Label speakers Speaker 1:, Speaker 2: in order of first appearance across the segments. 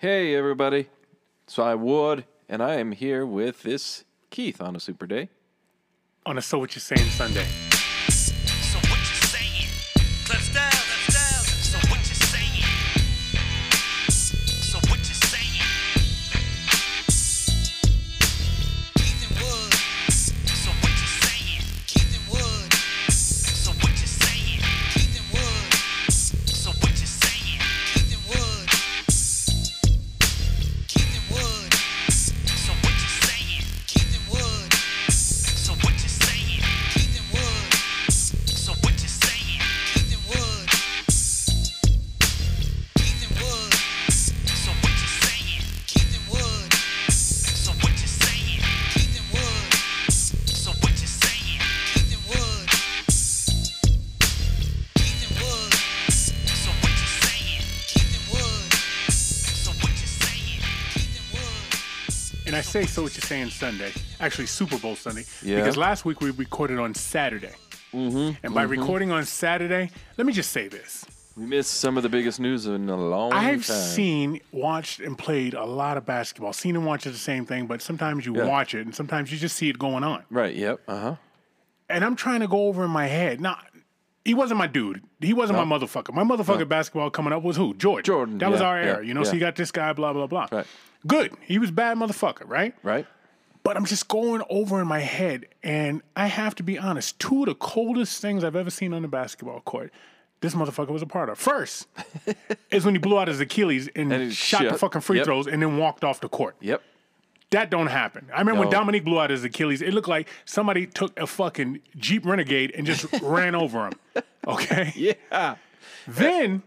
Speaker 1: Hey, everybody. So I Wood, and I am here with this Keith on a super day.
Speaker 2: On a So What You Saying Sunday. Say So What You're Saying Sunday, actually Super Bowl Sunday,
Speaker 1: Yeah.
Speaker 2: because last week we recorded on Saturday. Mm-hmm, and by recording on Saturday, let me just say this.
Speaker 1: We missed some of the biggest news in a long time.
Speaker 2: I've seen, watched, and played a lot of basketball. Seen and watched is the same thing, but sometimes you
Speaker 1: Yeah.
Speaker 2: watch it and sometimes you just see it going on.
Speaker 1: Right, yep, uh huh.
Speaker 2: And I'm trying to go over in my head. Now, he wasn't my dude. He wasn't my motherfucker. My motherfucker basketball coming up was who? Jordan.
Speaker 1: Jordan,
Speaker 2: That was
Speaker 1: yeah,
Speaker 2: our
Speaker 1: yeah,
Speaker 2: era. You know, so you got this guy, blah, blah, blah.
Speaker 1: Right.
Speaker 2: Good. He was bad motherfucker, right?
Speaker 1: Right?
Speaker 2: But I'm just going over in my head, and I have to be honest. Two of the coldest things I've ever seen on the basketball court, this motherfucker was a part of. First is when he blew out his Achilles and,
Speaker 1: And
Speaker 2: shot the fucking free
Speaker 1: yep.
Speaker 2: throws and then walked off the court.
Speaker 1: Yep.
Speaker 2: That don't happen. I remember when. Dominique blew out his Achilles, it looked like somebody took a fucking Jeep Renegade and just ran over him. Okay?
Speaker 1: Yeah.
Speaker 2: Then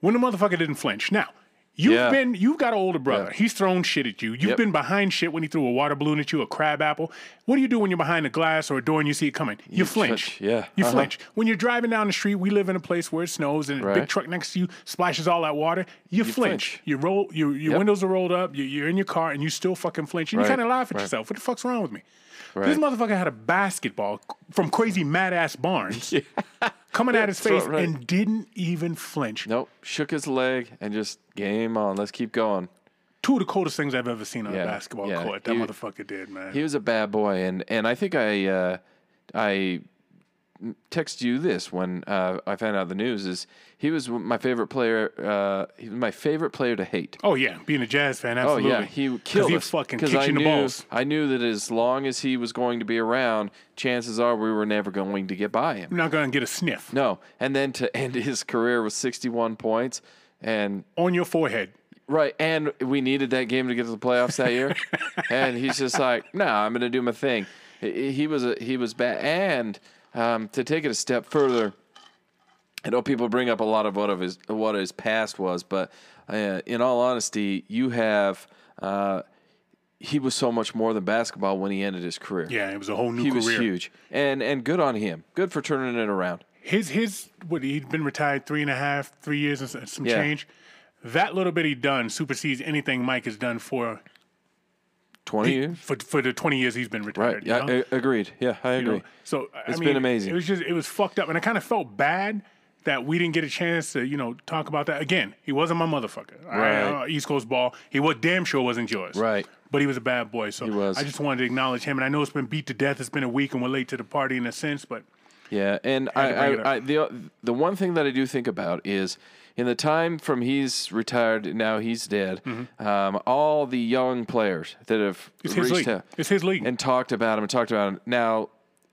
Speaker 2: when the motherfucker didn't flinch. Now, you've
Speaker 1: Yeah.
Speaker 2: been you've got an older brother.
Speaker 1: Yeah.
Speaker 2: He's thrown shit at you. You've
Speaker 1: Yep.
Speaker 2: been behind shit when he threw a water balloon at you, a crab apple. What do you do when you're behind a glass or a door and you see it coming? You, flinch.
Speaker 1: flinch, yeah.
Speaker 2: You
Speaker 1: Uh-huh.
Speaker 2: flinch. When you're driving down the street, we live in a place where it snows and a big truck next to you splashes all that water. You, flinch.
Speaker 1: flinch.
Speaker 2: You roll you, your
Speaker 1: Yep.
Speaker 2: windows are rolled up, you, you're in your car and you still fucking flinch. And you kind of laugh at
Speaker 1: Right.
Speaker 2: yourself. What the fuck's wrong with me? This motherfucker had a basketball from crazy mad ass Barnes coming at his face
Speaker 1: right.
Speaker 2: and didn't even flinch.
Speaker 1: Nope. Shook his leg and just game on. Let's keep going.
Speaker 2: Two of the coldest things I've ever seen on
Speaker 1: Yeah,
Speaker 2: a basketball
Speaker 1: yeah.
Speaker 2: court. That
Speaker 1: He-
Speaker 2: motherfucker did, man.
Speaker 1: He was a bad boy, and and I think I uh, I texted you this when uh, I found out the news is he was my favorite player. Uh, he was my favorite player to hate.
Speaker 2: oh yeah, being a Jazz fan,
Speaker 1: Oh yeah, he killed
Speaker 2: he
Speaker 1: us.
Speaker 2: fucking kicked
Speaker 1: I
Speaker 2: the
Speaker 1: knew,
Speaker 2: balls.
Speaker 1: I knew that as long as he was going to be around, chances are we were never going to get by him.
Speaker 2: We're not gonna get a sniff
Speaker 1: No, and then to end his career with 61 points, and
Speaker 2: on your forehead.
Speaker 1: right, and we needed that game to get to the playoffs that year, and he's just like, "No, I'm going to do my thing." He he was a, he was bad, and um, to take it a step further, I know people bring up a lot of what of his what his past was, but uh, in all honesty, you have. Uh, he was so much more than basketball when he ended his career.
Speaker 2: Yeah, it was a whole new
Speaker 1: he
Speaker 2: career.
Speaker 1: was huge, and and good on him. Good for turning it around.
Speaker 2: His his what he'd been retired three and a half, three years and some- some
Speaker 1: Yeah.
Speaker 2: change. That little bit he done supersedes anything Mike has done for
Speaker 1: Twenty years,
Speaker 2: for for the twenty years he's been retired.
Speaker 1: right?
Speaker 2: you
Speaker 1: Yeah,
Speaker 2: know?
Speaker 1: a- agreed. Yeah, I
Speaker 2: You
Speaker 1: agree.
Speaker 2: know? So I
Speaker 1: It's
Speaker 2: mean,
Speaker 1: been amazing.
Speaker 2: It was just it was fucked up, and I kind of felt bad that we didn't get a chance to you know talk about that again. He wasn't my motherfucker.
Speaker 1: Right.
Speaker 2: uh, East Coast ball. He was damn sure wasn't yours.
Speaker 1: Right.
Speaker 2: But he was a bad boy. So
Speaker 1: He.
Speaker 2: I just wanted to acknowledge him, and I know it's been beat to death. It's been a week, and we're late to the party in a sense, but
Speaker 1: Yeah, and I,
Speaker 2: bring it up.
Speaker 1: I, I the the one thing that I do think about is in the time from he's retired now he's dead. Um, all the young players that have
Speaker 2: Mm-hmm. it's his
Speaker 1: reached
Speaker 2: league.
Speaker 1: out
Speaker 2: It's his league.
Speaker 1: and talked about him and talked about him. Now,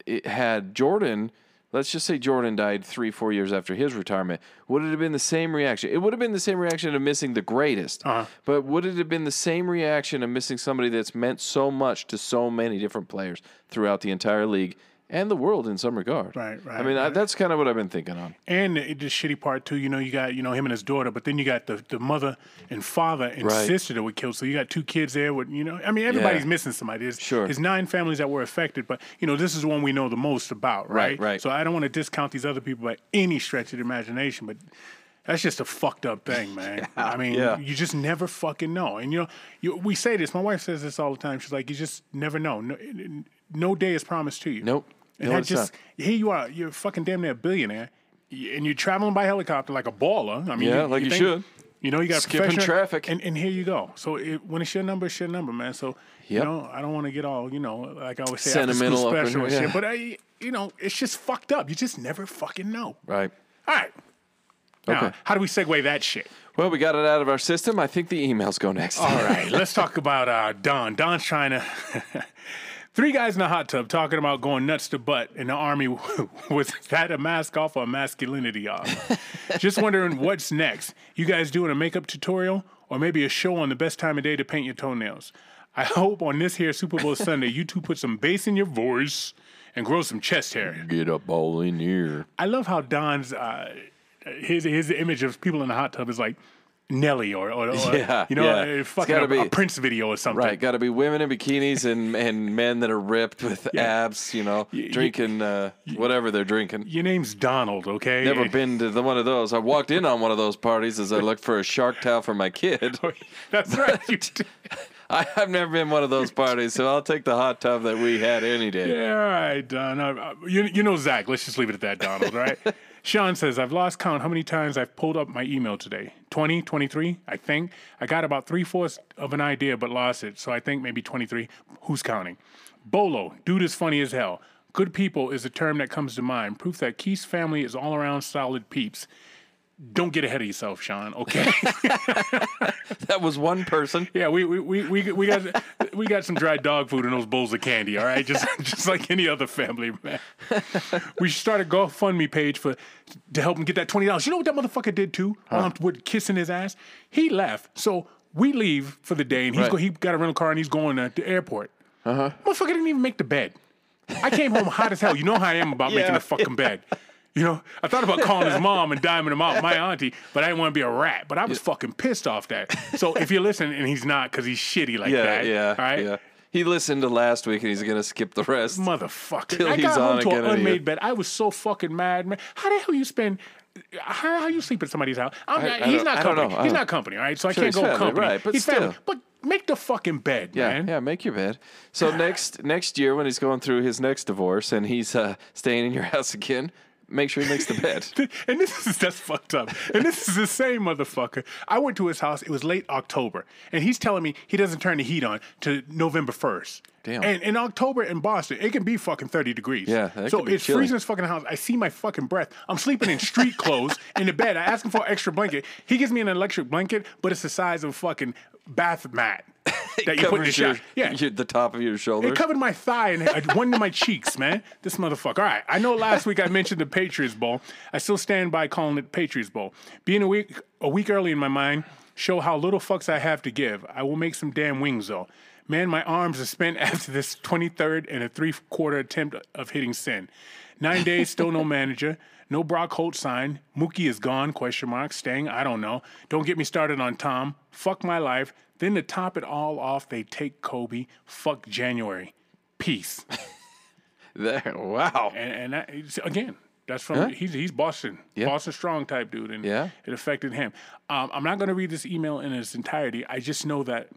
Speaker 1: it had Jordan. Let's just say Jordan died three, four years after his retirement. Would it have been the same reaction? It would have been the same reaction of missing the greatest.
Speaker 2: Uh-huh.
Speaker 1: But would it have been the same reaction of missing somebody that's meant so much to so many different players throughout the entire league and the world in some regard?
Speaker 2: Right, right,
Speaker 1: I mean, I, that's kind of what I've been thinking on.
Speaker 2: And the, the shitty part too, you know, you got you know him and his daughter, but then you got the, the mother and father and
Speaker 1: Right.
Speaker 2: sister that were killed. So you got two kids there. With you know, I mean, everybody's
Speaker 1: Yeah.
Speaker 2: missing somebody. There's,
Speaker 1: Sure.
Speaker 2: there's nine families that were affected, but you know, this is the one we know the most about, right?
Speaker 1: Right, right.
Speaker 2: So I don't want to discount these other people by any stretch of the imagination, but that's just a fucked up thing, man. I mean,
Speaker 1: yeah.
Speaker 2: you just never fucking know. And you know, you, we say this. My wife says this all the time. She's like, you just never know. No, no day is promised to you.
Speaker 1: Nope.
Speaker 2: And that just here you are, you're fucking damn near a billionaire, and you're traveling by helicopter like a baller. I mean,
Speaker 1: Yeah, like you
Speaker 2: think-
Speaker 1: should.
Speaker 2: You know, you got
Speaker 1: Skipping traffic.
Speaker 2: and, and here you go. So it, when it's your number, it's your number, man. So you know, I don't want to get all you know, like I always say,
Speaker 1: Sentimental
Speaker 2: after
Speaker 1: up
Speaker 2: school
Speaker 1: in
Speaker 2: special and
Speaker 1: here,
Speaker 2: shit. But I, you know, it's just fucked up. You just never fucking know.
Speaker 1: Right.
Speaker 2: All right. Now,
Speaker 1: Okay.
Speaker 2: how do we segue that shit?
Speaker 1: Well, we got it out of our system. I think the emails go next.
Speaker 2: All right, let's talk about uh, Don. Don's trying to. Three guys in a hot tub talking about going nuts to butt in the army. Was that a mask off or masculinity off? Just wondering what's next. You guys doing a makeup tutorial or maybe a show on the best time of day to paint your toenails? I hope on this here Super Bowl Sunday you two put some bass in your voice and grow some chest hair.
Speaker 1: Get up all in here.
Speaker 2: I love how Don's uh, his his image of people in the hot tub is like Nelly or, or, or
Speaker 1: Yeah,
Speaker 2: you know
Speaker 1: yeah.
Speaker 2: fucking a,
Speaker 1: be-
Speaker 2: a Prince video or something.
Speaker 1: Right, got to be women in bikinis and, and men that are ripped with abs, you know, drinking uh, whatever they're drinking.
Speaker 2: Your name's Donald, okay?
Speaker 1: Never been to the, one of those. I walked in on one of those parties as I looked for a shark towel for my kid.
Speaker 2: That's right.
Speaker 1: I, I've never been one of those parties, so I'll take the hot tub that we had any day.
Speaker 2: yeah, all right, Don. Uh, uh, you, you know Zach. Let's just leave it at that, Donald, right? Sean says, I've lost count how many times I've pulled up my email today. 20, 23, I think. I got about three fourths of an idea, but lost it. So I think maybe 23. Who's counting? Bolo, dude is funny as hell. Good people is a term that comes to mind. Proof that Keith's family is all around solid peeps. Don't get ahead of yourself, Sean, okay?
Speaker 1: That was one person.
Speaker 2: Yeah, we we, we, we, we got we got some dried dog food and those bowls of candy. All right, just just like any other family, man. We should start a GoFundMe page for to help him get that twenty dollars. You know what that motherfucker did too? While I'm with kissing his ass, he left. So we leave for the day, and he's
Speaker 1: Right.
Speaker 2: go, he got a rental car and he's going to the airport. Uh huh. Motherfucker didn't even make the bed. I came home hot as hell. You know how I am about making
Speaker 1: Yeah.
Speaker 2: the fucking bed. You know, I thought about calling his mom and diming him out, my auntie, but I didn't want to be a rat. But I was fucking pissed off that. So if you're listening and he's not because he's shitty like
Speaker 1: Yeah,
Speaker 2: that,
Speaker 1: yeah,
Speaker 2: all right,
Speaker 1: yeah. He listened to last week and he's gonna skip the rest.
Speaker 2: motherfucker.
Speaker 1: Till
Speaker 2: I
Speaker 1: he's
Speaker 2: got
Speaker 1: on
Speaker 2: home to an unmade bed. I was so fucking mad, man. How the hell you spend? How, how you sleep at somebody's house? I'm,
Speaker 1: I- I
Speaker 2: he's not company. He's
Speaker 1: don't-
Speaker 2: not company, all right? So I can't go
Speaker 1: family,
Speaker 2: company.
Speaker 1: right, but
Speaker 2: he's family.
Speaker 1: still.
Speaker 2: But make the fucking bed,
Speaker 1: Yeah,
Speaker 2: man.
Speaker 1: yeah, make your bed. So next next year when he's going through his next divorce and he's uh, staying in your house again, make sure he makes the bed.
Speaker 2: And this is that's fucked up. And this is the same motherfucker. I went to his house. It was late October, and he's telling me he doesn't turn the heat on to November first.
Speaker 1: Damn.
Speaker 2: And in October in Boston, it can be fucking thirty degrees.
Speaker 1: Yeah,
Speaker 2: so it's
Speaker 1: chilly.
Speaker 2: freezing his fucking house. I see my fucking breath. I'm sleeping in street clothes in the bed. I ask him for an extra blanket. He gives me an electric blanket, but it's the size of a fucking bath mat that you put in the
Speaker 1: your,
Speaker 2: shower. Yeah,
Speaker 1: your- the top of your shoulder.
Speaker 2: it covered my thigh and one of my cheeks, man. This motherfucker. All right. I know last week I mentioned the Patriots Bowl. I still stand by calling it Patriots Bowl. Being a week a week early in my mind, show how little fucks I have to give. I will make some damn wings though. Man, my arms are spent after this 23rd and a three quarter attempt of hitting sin. Nine days, still no manager. No Brock Holt sign. Mookie is gone, question mark. Staying, I don't know. Don't get me started on Tom. Fuck my life. Then to top it all off, they take Kobe. Fuck January. Peace.
Speaker 1: there. Wow.
Speaker 2: And, and that, again, that's from he's he's Boston,
Speaker 1: Yeah.
Speaker 2: Boston strong type dude, and
Speaker 1: Yeah.
Speaker 2: it affected him. Um, I'm not going to read this email in its entirety. I just know that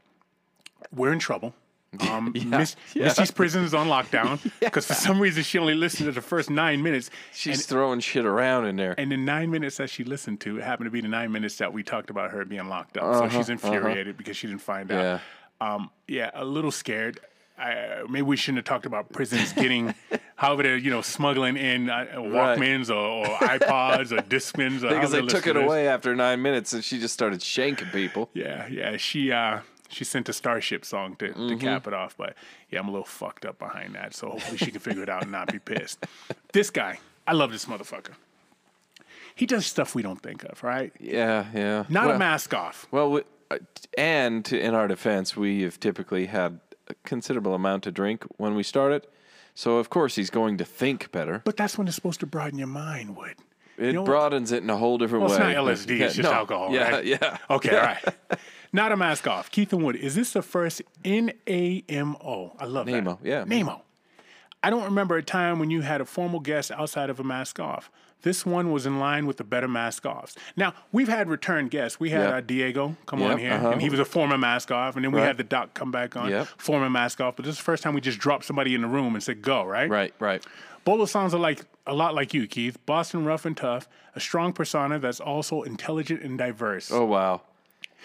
Speaker 2: we're in trouble. Um, Miss,
Speaker 1: yeah.
Speaker 2: Misty's prison is on lockdown because for some reason she only listened to the first nine minutes.
Speaker 1: She's throwing shit around in there.
Speaker 2: And the nine minutes that she listened to it happened to be the nine minutes that we talked about her being locked up. so she's infuriated because she didn't find
Speaker 1: Uh-huh, Yeah.
Speaker 2: out. Um, yeah, a little scared. I, maybe we shouldn't have talked about prisons getting, however they're you know smuggling in uh, Walkmans or, or iPods or Discmans. Or
Speaker 1: Because they took it
Speaker 2: listen to this.
Speaker 1: away after nine minutes and she just started shanking people.
Speaker 2: Yeah, yeah. She uh she sent a Starship song to,
Speaker 1: Mm-hmm.
Speaker 2: to cap it off, but yeah, I'm a little fucked up behind that. So hopefully she can figure it out and not be pissed. This guy, I love this motherfucker. He does stuff we don't think of, right?
Speaker 1: Yeah, yeah.
Speaker 2: Not
Speaker 1: well,
Speaker 2: a mask off.
Speaker 1: Well, we, uh, and to, in our defense, we have typically had a considerable amount to drink when we started. So, of course, he's going to think better.
Speaker 2: But that's when it's supposed to broaden your mind, Wood.
Speaker 1: It
Speaker 2: know what?
Speaker 1: broadens it in a whole different
Speaker 2: Well, it's
Speaker 1: way.
Speaker 2: not LSD,
Speaker 1: Yeah,
Speaker 2: it's just
Speaker 1: no,
Speaker 2: alcohol,
Speaker 1: Yeah,
Speaker 2: right?
Speaker 1: yeah.
Speaker 2: Okay,
Speaker 1: yeah.
Speaker 2: all right. Not a mask off. Keith and Wood, is this the first N-A-M-O? I love
Speaker 1: Namo,
Speaker 2: that.
Speaker 1: yeah.
Speaker 2: Namo. I don't remember a time when you had a formal guest outside of a mask off. This one was in line with the better mask offs. Now, we've had return guests. We had
Speaker 1: Yep.
Speaker 2: uh, Diego come
Speaker 1: Yep,
Speaker 2: on here,
Speaker 1: uh-huh.
Speaker 2: and he was a former mask off. And then we
Speaker 1: Right.
Speaker 2: had the doc come back on,
Speaker 1: Yep.
Speaker 2: former mask off. But this is the first time we just dropped somebody in the room and said, go, right?
Speaker 1: Right, right.
Speaker 2: Bolo sounds like a lot like you, Keith. Boston rough and tough, a strong persona that's also intelligent and diverse.
Speaker 1: Oh, wow.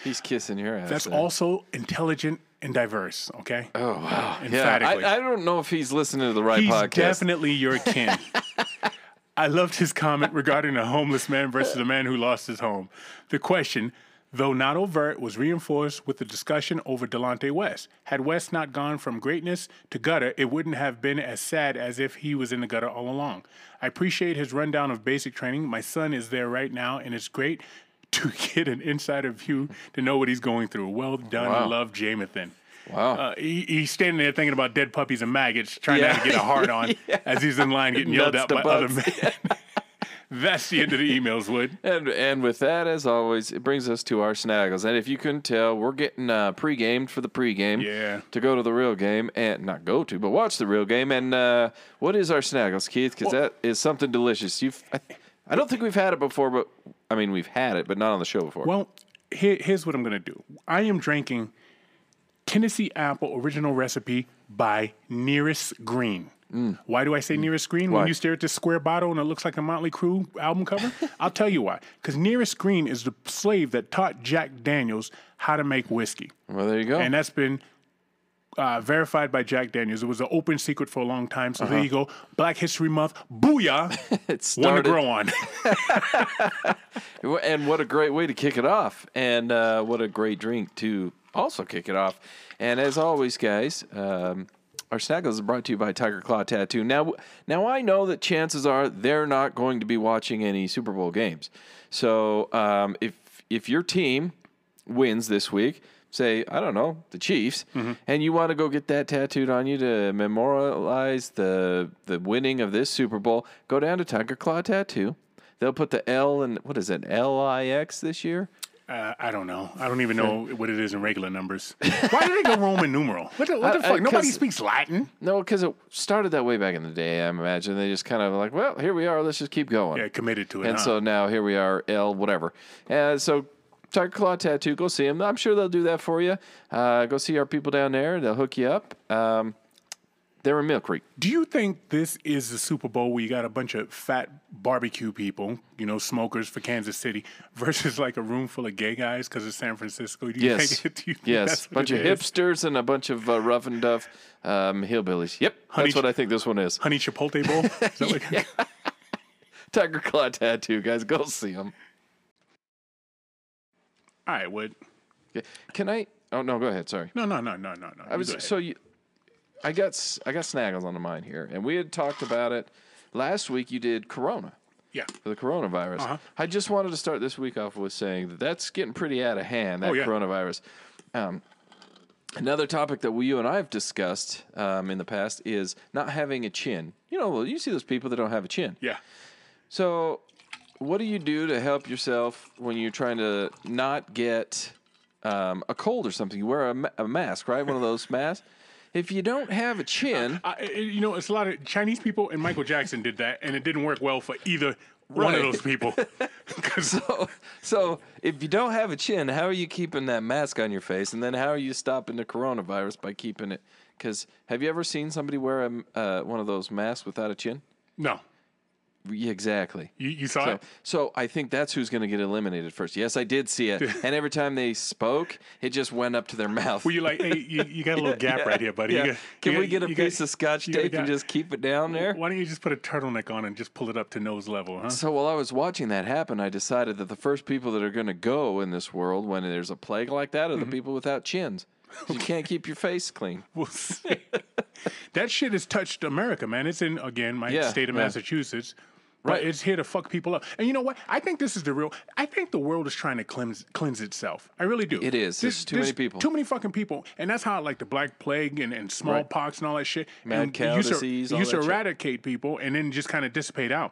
Speaker 1: He's kissing your ass.
Speaker 2: That's also intelligent and diverse. Okay.
Speaker 1: Oh wow! Yeah,
Speaker 2: Emphatically.
Speaker 1: I, I don't know if he's listening to the right
Speaker 2: He's
Speaker 1: podcast.
Speaker 2: definitely your kin. I loved his comment regarding a homeless man versus a man who lost his home. The question, though not overt, was reinforced with the discussion over Delonte West. Had West not gone from greatness to gutter, it wouldn't have been as sad as if he was in the gutter all along. I appreciate his rundown of basic training. My son is there right now, and it's great to get an insider view to know what he's going through. Well done,
Speaker 1: Wow.
Speaker 2: love, Jamathan.
Speaker 1: wow.
Speaker 2: Uh, he, he's standing there thinking about dead puppies and maggots, trying
Speaker 1: Yeah.
Speaker 2: not to get a hard on as he's in line getting yelled at by other men. That's the end of the emails, Wood.
Speaker 1: And and with that, as always, it brings us to our snaggles. And if you couldn't tell, we're getting uh, pre-gamed for the pre-game.
Speaker 2: Yeah.
Speaker 1: To go to the real game and not go to, but watch the real game. And uh, what is our snaggles, Keith? Because that is something delicious. You've, I, I don't think we've had it before, but I mean we've had it, but not on the show before.
Speaker 2: Well, here, here's what I'm going to do. I am drinking Tennessee Apple Original Recipe by Nearest Green. Why do I say Nearest Green?
Speaker 1: Mm. Why?
Speaker 2: When you stare at this square bottle and it looks like a Motley Crue album cover? I'll tell you why. Because Nearest Green is the slave that taught Jack Daniels how to make whiskey.
Speaker 1: well, there you go.
Speaker 2: and that's been uh, verified by Jack Daniels. It was an open secret for a long time. So there you go. Black History Month. Booyah.
Speaker 1: it
Speaker 2: One to grow on.
Speaker 1: and what a great way to kick it off, and uh, what a great drink to also kick it off. And as always, guys, um, our snaggles is brought to you by Tiger Claw Tattoo. Now, now I know that chances are they're not going to be watching any Super Bowl games. So um, if if your team wins this week, say I don't know the Chiefs, and you want to go get that tattooed on you to memorialize the the winning of this Super Bowl, go down to Tiger Claw Tattoo. They'll put the L and what is it L I X this year?
Speaker 2: Uh, I don't know. I don't even know what it is in regular numbers. Why do they go Roman numeral? What the, what the
Speaker 1: I-
Speaker 2: fuck? Nobody speaks Latin.
Speaker 1: No, because it started that way back in the day. I imagine they just kind of like, well, here we are. Let's just keep going.
Speaker 2: Yeah, committed to it.
Speaker 1: And
Speaker 2: huh?
Speaker 1: so now here we are, L, whatever. And so Tiger Claw Tattoo, go see them. I'm sure they'll do that for you. Uh, go see our people down there. They'll hook you up. Um, they're in Mill Creek.
Speaker 2: Do you think this is the Super Bowl where you got a bunch of fat barbecue people, you know, smokers for Kansas City, versus like a room full of gay guys because it's San Francisco? Do you
Speaker 1: Yes.
Speaker 2: think, do you think
Speaker 1: Yes.
Speaker 2: what
Speaker 1: bunch of
Speaker 2: is?
Speaker 1: hipsters and a bunch of uh, rough and duff um, hillbillies. Yep.
Speaker 2: Honey
Speaker 1: that's what I think this one is.
Speaker 2: Honey Chipotle Bowl? Is
Speaker 1: Tiger Claw Tattoo, guys. Go see them.
Speaker 2: All right, Wood.
Speaker 1: Can I? Oh, no, go ahead. Sorry.
Speaker 2: No, no, no, no, no, no.
Speaker 1: I was so you. I got I got snaggles on the mind here, and we had talked about it last week. You did Corona
Speaker 2: yeah.
Speaker 1: for the coronavirus.
Speaker 2: Uh-huh.
Speaker 1: I just wanted to start this week off with saying that that's getting pretty out of hand. That
Speaker 2: Oh, yeah.
Speaker 1: coronavirus. Um, another topic that we, you and I have discussed um, in the past is not having a chin. You know, you see those people that don't have a chin.
Speaker 2: Yeah.
Speaker 1: So, what do you do to help yourself when you're trying to not get um, a cold or something? You wear a, ma- a mask, right? One of those masks. If you don't have a chin,
Speaker 2: I, I- you know, it's a lot of Chinese people, and Michael Jackson did that, and it didn't work well for either one of
Speaker 1: Right.
Speaker 2: those people. 'Cause-
Speaker 1: so, so if you don't have a chin, how are you keeping that mask on your face? And then how are you stopping the coronavirus by keeping it? Because have you ever seen somebody wear a, m- uh, one of those masks without a chin?
Speaker 2: no,
Speaker 1: Yeah, exactly.
Speaker 2: you, you saw
Speaker 1: So,
Speaker 2: it.
Speaker 1: so I think that's who's going to get eliminated first. Yes, I did see it. and every time they spoke, it just went up to their mouth.
Speaker 2: Were you like, hey, you, you got a little gap right here, buddy?
Speaker 1: Yeah.
Speaker 2: got-
Speaker 1: Can we get a
Speaker 2: you got-
Speaker 1: piece of scotch tape and just keep it down there?
Speaker 2: Why don't you just put a turtleneck on and just pull it up to nose level, huh?
Speaker 1: So while I was watching that happen, I decided that the first people that are going to go in this world when there's a plague like that are the
Speaker 2: Mm-hmm.
Speaker 1: people without chins. You can't keep your face clean.
Speaker 2: We'll see. that shit has touched America, man. It's in again my
Speaker 1: Yeah,
Speaker 2: state of
Speaker 1: yeah.
Speaker 2: Massachusetts. But it's here to fuck people up. And you know what? I think this is the real. I think the world is trying to cleanse cleanse itself. I really do.
Speaker 1: It is. There's too many people.
Speaker 2: Too many fucking people. And that's how like the Black Plague and, and smallpox and all that shit.
Speaker 1: Mad
Speaker 2: and
Speaker 1: cow
Speaker 2: used
Speaker 1: disease,
Speaker 2: To, used to
Speaker 1: that shit.
Speaker 2: eradicate people and then just kind of dissipate out.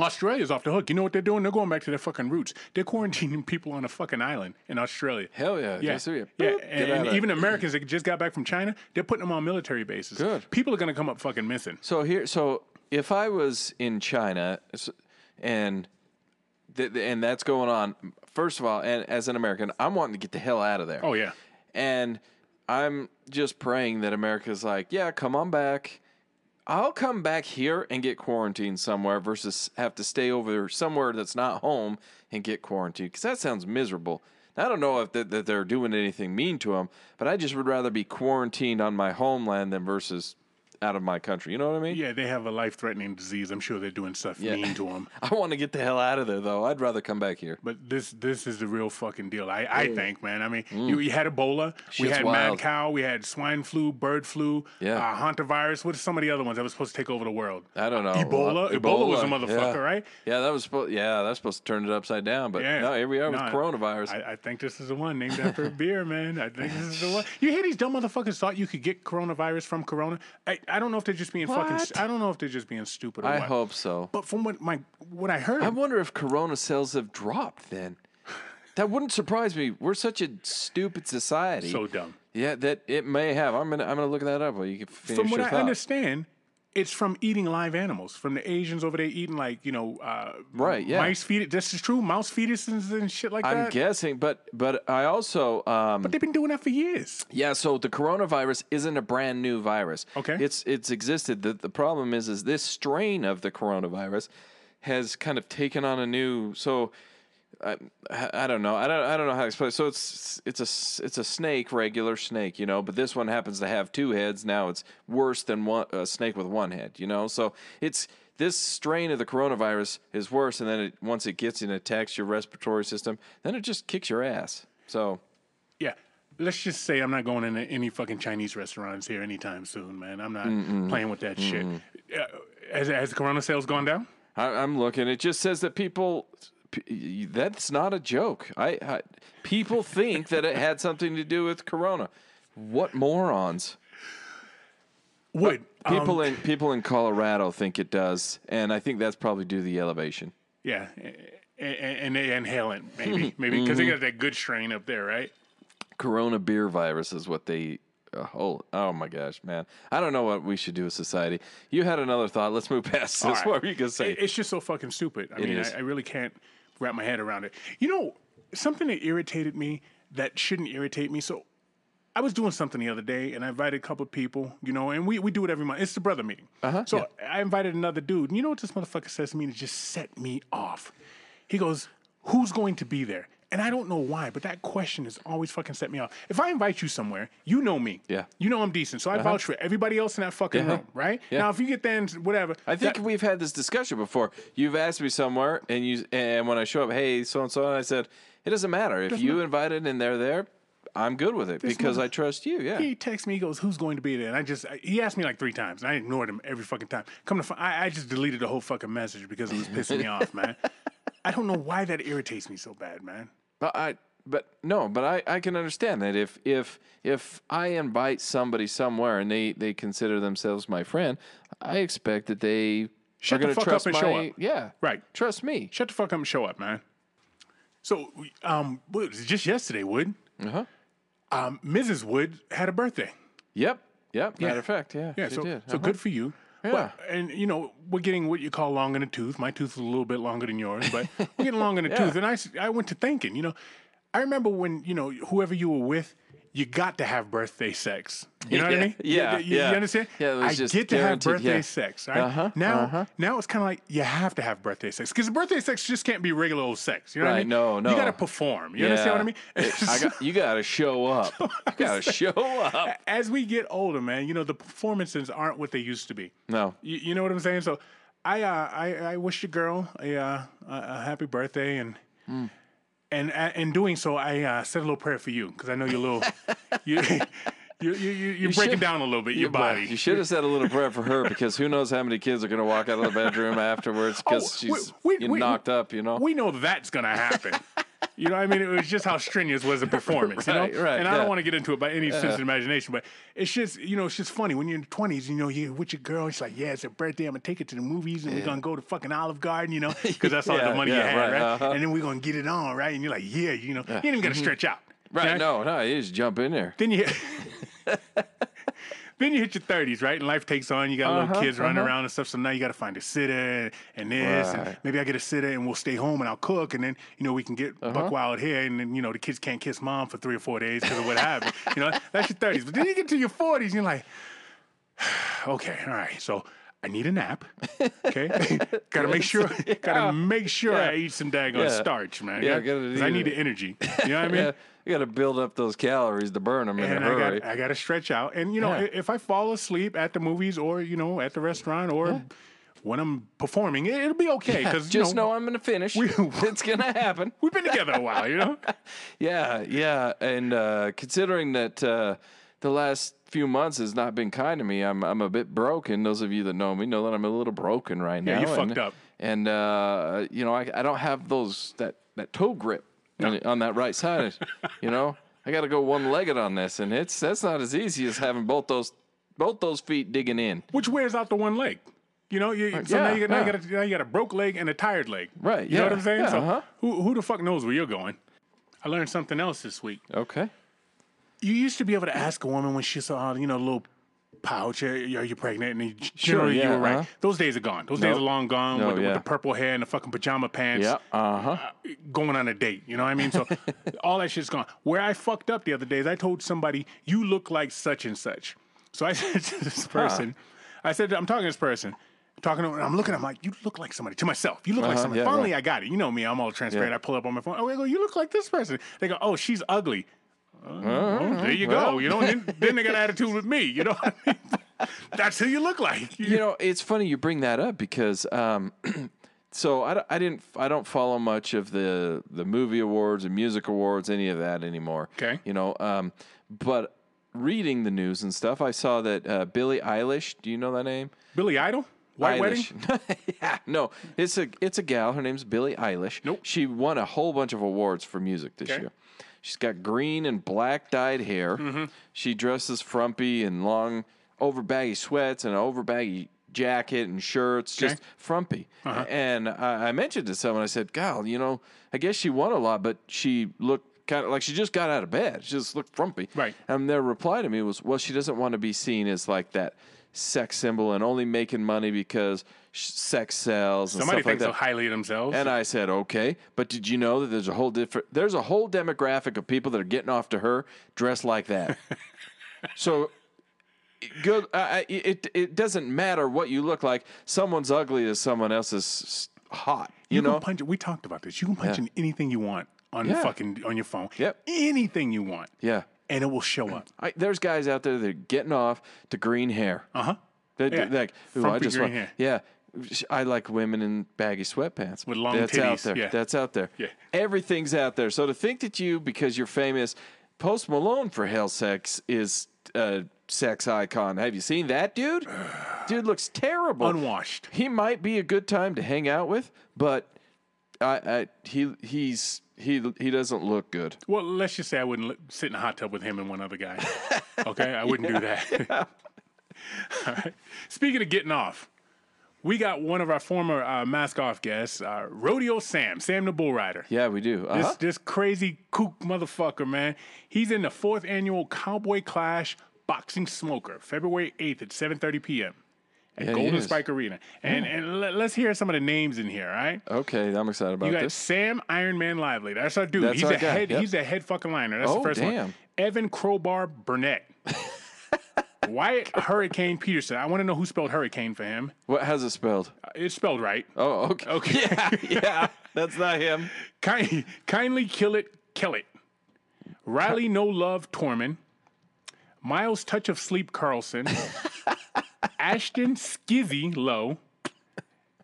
Speaker 2: Australia's off the hook. You know what they're doing? They're going back to their fucking roots. They're quarantining people on a fucking island in Australia.
Speaker 1: Hell yeah.
Speaker 2: Yeah,
Speaker 1: Just, yeah.
Speaker 2: yeah, and, and even. Americans that just got back from China, they're putting them on military bases.
Speaker 1: Good.
Speaker 2: People are gonna come up fucking missing.
Speaker 1: So here, so if I was in China and th- th- and that's going on, first of all, and as an American, I'm wanting to get the hell out of there.
Speaker 2: Oh yeah,
Speaker 1: And I'm just praying that America's like, yeah, come on back. I'll come back here and get quarantined somewhere versus have to stay over somewhere that's not home and get quarantined because that sounds miserable. I don't know if that, that they're doing anything mean to them, but I just would rather be quarantined on my homeland than versus out of my country. You know what I mean?
Speaker 2: Yeah, they have a life threatening disease. I'm sure they're doing stuff mean to them.
Speaker 1: I want to get the hell out of there, though. I'd rather come back here.
Speaker 2: But this this is the real fucking deal. I, I think, man. I mean, you, you had Ebola, we
Speaker 1: Mm.
Speaker 2: Had
Speaker 1: wild.
Speaker 2: mad cow, we had swine flu, bird flu,
Speaker 1: Yeah.
Speaker 2: uh, hantavirus. What's some of the other ones that was supposed to take over the world?
Speaker 1: I don't know.
Speaker 2: Ebola?
Speaker 1: Uh,
Speaker 2: Ebola was a
Speaker 1: yeah.
Speaker 2: motherfucker, right?
Speaker 1: Yeah, that was supposed. Yeah, that's supposed to turn it upside down. But
Speaker 2: Yeah.
Speaker 1: no, here we are with
Speaker 2: No,
Speaker 1: coronavirus.
Speaker 2: I, I think this is the one named after a beer, man. I think this is the one. You hear these dumb motherfuckers thought you could get coronavirus from Corona? I, I don't know if they're just being fucking. I don't know if they're just being stupid. Or
Speaker 1: I
Speaker 2: what.
Speaker 1: hope so.
Speaker 2: But from what my what I heard,
Speaker 1: I wonder if Corona sales have dropped. Then that wouldn't surprise me. We're such a stupid society.
Speaker 2: so dumb.
Speaker 1: yeah, that it may have. I'm gonna I'm gonna look that up. While you can finish it.
Speaker 2: From what
Speaker 1: your
Speaker 2: I
Speaker 1: thought.
Speaker 2: understand, it's from eating live animals. From the Asians over there eating like you know, uh,
Speaker 1: Right, yeah.
Speaker 2: mice fetus. This is true. Mouse fetuses and shit like that.
Speaker 1: I'm guessing, but but I also um,
Speaker 2: but they've been doing that for years.
Speaker 1: Yeah, so the coronavirus isn't a brand new virus.
Speaker 2: Okay.
Speaker 1: It's it's existed. The the problem is is this strain of the coronavirus has kind of taken on a new so I, I don't know. I don't I don't know how to explain. it. So it's it's a it's a snake, regular snake, you know, but this one happens to have two heads. Now it's worse than one a snake with one head, you know. So it's this strain of the coronavirus is worse and then it, once it gets and attacks your respiratory system, then it just kicks your ass. So
Speaker 2: Yeah. Let's just say I'm not going into any fucking Chinese restaurants here anytime soon, man. I'm not playing with that shit. Uh, has, has the Corona sales gone down?
Speaker 1: I, I'm looking. It just says that people. That's not a joke. I, I people think that it had something to do with Corona. What morons!
Speaker 2: Would um,
Speaker 1: People in people in Colorado think it does, and I think that's probably due to the elevation.
Speaker 2: yeah, and, they inhale it maybe, maybe because they got that good strain up there, right?
Speaker 1: Corona beer virus is what they. Uh, oh, oh my gosh, man! I don't know what we should do as society. You had another thought. Let's move past this.
Speaker 2: Right.
Speaker 1: What were you gonna say?
Speaker 2: It- It's just so fucking stupid. I mean,
Speaker 1: is.
Speaker 2: I, I really can't wrap my head around it. You know, something that irritated me that shouldn't irritate me. So I was doing something the other day, and I invited a couple of people. You know, and we, we do it every month. It's the brother meeting. Uh-huh, so I invited another dude. And you know what this motherfucker says to me to just set me off? He goes, "Who's going to be there?" And I don't know why, but that question has always fucking set me off. If I invite you somewhere, you know me.
Speaker 1: Yeah. Uh-huh.
Speaker 2: You know I'm decent. So I vouch for everybody else in that fucking
Speaker 1: Yeah.
Speaker 2: room, right?
Speaker 1: Yeah.
Speaker 2: Now, if you get there and whatever.
Speaker 1: I think
Speaker 2: that-
Speaker 1: we've had this discussion before. You've asked me somewhere, and you and when I show up, hey, so and so, and I said, it doesn't matter if you invited and they're there. I'm good with it because
Speaker 2: mother-
Speaker 1: I trust you. Yeah.
Speaker 2: He texts me. He goes, "Who's going to be there?" And I just he asked me like three times, and I ignored him every fucking time. Come to, fi- I, I just deleted the whole fucking message because it was pissing me off, man. I don't know why that irritates me so bad, man.
Speaker 1: But I, but no, but I, I can understand that if if if I invite somebody somewhere and they they consider themselves my friend, I expect that they
Speaker 2: Shut
Speaker 1: are
Speaker 2: the
Speaker 1: going to
Speaker 2: fuck up
Speaker 1: trust
Speaker 2: and
Speaker 1: my
Speaker 2: show up.
Speaker 1: yeah
Speaker 2: Right.
Speaker 1: trust me.
Speaker 2: Shut the fuck up and show up, man. So, um, what was just yesterday, Wood,
Speaker 1: Uh huh.
Speaker 2: um, Mrs. Wood had a birthday.
Speaker 1: Yep. Yep.
Speaker 2: Yeah.
Speaker 1: Matter of fact, yeah.
Speaker 2: Yeah, so
Speaker 1: did.
Speaker 2: so
Speaker 1: Uh-huh.
Speaker 2: good for you.
Speaker 1: Yeah.
Speaker 2: And you know we're getting what you call long in the tooth. My tooth is a little bit longer than yours, but we're getting long in the
Speaker 1: Yeah.
Speaker 2: tooth. And I, I went to thinking, you know, I remember when you know whoever you were with, you got to have birthday sex. You know what I mean?
Speaker 1: Yeah,
Speaker 2: You, you-
Speaker 1: yeah.
Speaker 2: you understand?
Speaker 1: Yeah, it was
Speaker 2: I
Speaker 1: just
Speaker 2: get to have birthday
Speaker 1: yeah.
Speaker 2: sex. Right?
Speaker 1: Uh-huh,
Speaker 2: Now,
Speaker 1: uh-huh.
Speaker 2: now it's kind of like you have to have birthday sex because birthday sex just can't be regular old sex. You know what I mean?
Speaker 1: no, no.
Speaker 2: You got to perform. You understand what I mean?
Speaker 1: It- I got, you got to show up. You got to show up.
Speaker 2: As we get older, man, you know the performances aren't what they used to be.
Speaker 1: No.
Speaker 2: You, you know what I'm saying? So I uh, I, I wish your girl a, uh, a, happy birthday and
Speaker 1: Hmm.
Speaker 2: And uh, in doing so I uh, said a little prayer for you because I know you're a little you you you you you're breaking
Speaker 1: should-
Speaker 2: down a little bit your body.
Speaker 1: You should have said a little prayer for her because who knows how many kids are going to walk out of the bedroom afterwards because
Speaker 2: Oh,
Speaker 1: she's
Speaker 2: we- we-
Speaker 1: you
Speaker 2: we-
Speaker 1: knocked up, you know?
Speaker 2: We know that's gonna happen. You know, what I mean, it was just how strenuous was the performance, you know.
Speaker 1: Right, right,
Speaker 2: and I don't want to get into it by any sense of imagination, but it's just, you know, it's just funny when you're in twenties. You know, you're with your girl. It's like, yeah, it's her birthday. I'm gonna take it to the movies, and we're gonna go to fucking Olive Garden, you know, because that's all
Speaker 1: Yeah,
Speaker 2: the money
Speaker 1: yeah,
Speaker 2: you had,
Speaker 1: right,
Speaker 2: right?
Speaker 1: uh-huh.
Speaker 2: And then we're gonna get it on, right? And you're like, yeah, you know, you ain't even gotta stretch out,
Speaker 1: right, no, no, you just jump in there.
Speaker 2: Then you. Then you hit your thirties, right? And life takes on. You got little
Speaker 1: Uh-huh,
Speaker 2: kids running
Speaker 1: uh-huh.
Speaker 2: around and stuff. So now you got to find a sitter and this, and maybe I get a sitter and we'll stay home and I'll cook, and then you know we can get
Speaker 1: Uh-huh.
Speaker 2: buck wild here, and then you know the kids can't kiss mom for three or four days because of what happened. You know that's your thirties, but then you get to your forties, and you're like, okay, all right. So I need a nap. Okay, gotta make sure, gotta make sure I eat some daggone
Speaker 1: Yeah.
Speaker 2: starch, man.
Speaker 1: Yeah,
Speaker 2: Yeah, 'Cause I need the energy. You know what I mean?
Speaker 1: Yeah, you got to build up those calories to burn them in
Speaker 2: and
Speaker 1: a
Speaker 2: I
Speaker 1: hurry.
Speaker 2: got I got to stretch out. And you know,
Speaker 1: Yeah.
Speaker 2: if I fall asleep at the movies or you know at the restaurant or when I'm performing, it, it'll be okay because
Speaker 1: Just
Speaker 2: you know,
Speaker 1: know I'm going to finish. it's going to happen.
Speaker 2: we've been together a while. You know,
Speaker 1: Yeah, yeah, and uh, considering that uh, the last few months has not been kind to me, I'm I'm a bit broken. Those of you that know me know that I'm a little broken right
Speaker 2: Yeah,
Speaker 1: now.
Speaker 2: you
Speaker 1: and,
Speaker 2: fucked up.
Speaker 1: And uh, you know, I, I don't have those that that toe grip on, on that right side. you know, I got to go one legged on this, and it's that's not as easy as having both those both those feet digging in.
Speaker 2: which wears out the one leg. You know, you, so now you, now, you got a, now you got a broke leg and a tired leg.
Speaker 1: Right,
Speaker 2: You know what I'm saying?
Speaker 1: yeah,
Speaker 2: so
Speaker 1: uh-huh.
Speaker 2: who who the fuck knows where you're going? I learned something else this week.
Speaker 1: Okay.
Speaker 2: You used to be able to ask a woman when she saw, you know, a little pouch, are you, pregnant? And you, generally you
Speaker 1: yeah,
Speaker 2: were right.
Speaker 1: uh-huh.
Speaker 2: Those days are gone. Those days are long gone
Speaker 1: No,
Speaker 2: with, the,
Speaker 1: yeah.
Speaker 2: with the purple hair and the fucking pajama pants.
Speaker 1: Yeah. Uh huh.
Speaker 2: Going on a date, you know what I mean? So all that shit's gone. Where I fucked up the other day is I told somebody, you look like such and such. So I said to this person, I said, I'm talking to this person, talking to her, and I'm looking, I'm like, you look like somebody. To myself, you look like
Speaker 1: Uh-huh,
Speaker 2: somebody.
Speaker 1: yeah,
Speaker 2: Finally,
Speaker 1: right.
Speaker 2: I got it. You know me, I'm all transparent.
Speaker 1: Yeah.
Speaker 2: I pull up on my phone. Oh, I go, you look like this person. They go, oh, she's ugly. Oh, there you go.
Speaker 1: Well.
Speaker 2: You know, then, then they got an attitude with me. You know, what I mean? that's who you look like.
Speaker 1: you know, it's funny you bring that up because um, so I, don't- I didn't I don't follow much of the the movie awards and music awards any of that anymore.
Speaker 2: Okay.
Speaker 1: you know, um, but reading the news and stuff, I saw that uh, Billie Eilish. Do you know that name?
Speaker 2: Billy Idol, White Wedding.
Speaker 1: Yeah, no, it's a it's a gal. Her name's Billie Eilish.
Speaker 2: Nope.
Speaker 1: She won a whole bunch of awards for music this
Speaker 2: Okay.
Speaker 1: year. She's got green and black dyed hair.
Speaker 2: Mm-hmm.
Speaker 1: She dresses frumpy in long, over baggy sweats and an over baggy jacket and shirts, just frumpy.
Speaker 2: Uh-huh.
Speaker 1: And I, I mentioned to someone, I said, "Gal, you know, I guess she won a lot, but she looked kind of like she just got out of bed. She just looked frumpy."
Speaker 2: Right.
Speaker 1: And their reply to me was, "Well, she doesn't want to be seen as like that." Sex symbol and only making money because sex sells. And
Speaker 2: Somebody
Speaker 1: stuff like
Speaker 2: thinks
Speaker 1: that.
Speaker 2: so highly of themselves.
Speaker 1: And I said, okay, but did you know that there's a whole different, there's a whole demographic of people that are getting off to her dressed like that. so good. I I- it it doesn't matter what you look like. Someone's ugly as someone else is hot. You,
Speaker 2: you
Speaker 1: know.
Speaker 2: punch. We talked about this. You can punch in anything you want on
Speaker 1: Yeah.
Speaker 2: fucking on your phone.
Speaker 1: Yep.
Speaker 2: Anything you want,
Speaker 1: yeah.
Speaker 2: and it will show up.
Speaker 1: I, there's guys out there that are getting off to green hair.
Speaker 2: Uh huh.
Speaker 1: They,
Speaker 2: Yeah.
Speaker 1: like, ooh, I just
Speaker 2: green
Speaker 1: want,
Speaker 2: hair.
Speaker 1: yeah. I like women in baggy sweatpants
Speaker 2: With long
Speaker 1: That's out there.
Speaker 2: yeah.
Speaker 1: That's out there.
Speaker 2: Yeah.
Speaker 1: Everything's out there. So to think that you, because you're famous, Post Malone for hell sex is a sex icon. Have you seen that dude? dude looks terrible.
Speaker 2: Unwashed.
Speaker 1: He might be a good time to hang out with, but I, I he he's he he doesn't look good.
Speaker 2: Well, let's just say I wouldn't sit in a hot tub with him and one other guy. okay, I wouldn't do that. All right. Speaking of getting off, we got one of our former uh, mask off guests, uh, Rodeo Sam, Sam the Bull Rider.
Speaker 1: Yeah, we do.
Speaker 2: This
Speaker 1: Uh-huh.
Speaker 2: this crazy kook motherfucker, man. He's in the fourth annual Cowboy Clash Boxing Smoker, February eighth at 7:30 p.m. at
Speaker 1: Yeah,
Speaker 2: Golden. Spike Arena. And and let, us hear some of the names in here, all right?
Speaker 1: Okay, I'm excited about
Speaker 2: You got
Speaker 1: this.
Speaker 2: Sam Iron Man Lively. That's our dude.
Speaker 1: That's
Speaker 2: he's
Speaker 1: our
Speaker 2: a
Speaker 1: guy,
Speaker 2: head.
Speaker 1: yep.
Speaker 2: He's a head fucking liner. That's
Speaker 1: Oh,
Speaker 2: the first
Speaker 1: damn.
Speaker 2: one. Evan Crowbar Burnett. Wyatt Hurricane Peterson. I want to know who spelled hurricane for him.
Speaker 1: What how's it spelled?
Speaker 2: Uh, It's spelled right.
Speaker 1: Oh, okay.
Speaker 2: Okay.
Speaker 1: Yeah, yeah. That's not him.
Speaker 2: Kind, kindly kill it, kill it. Riley No Love Torman. Miles Touch of Sleep Carlson. Ashton Skizzy Low.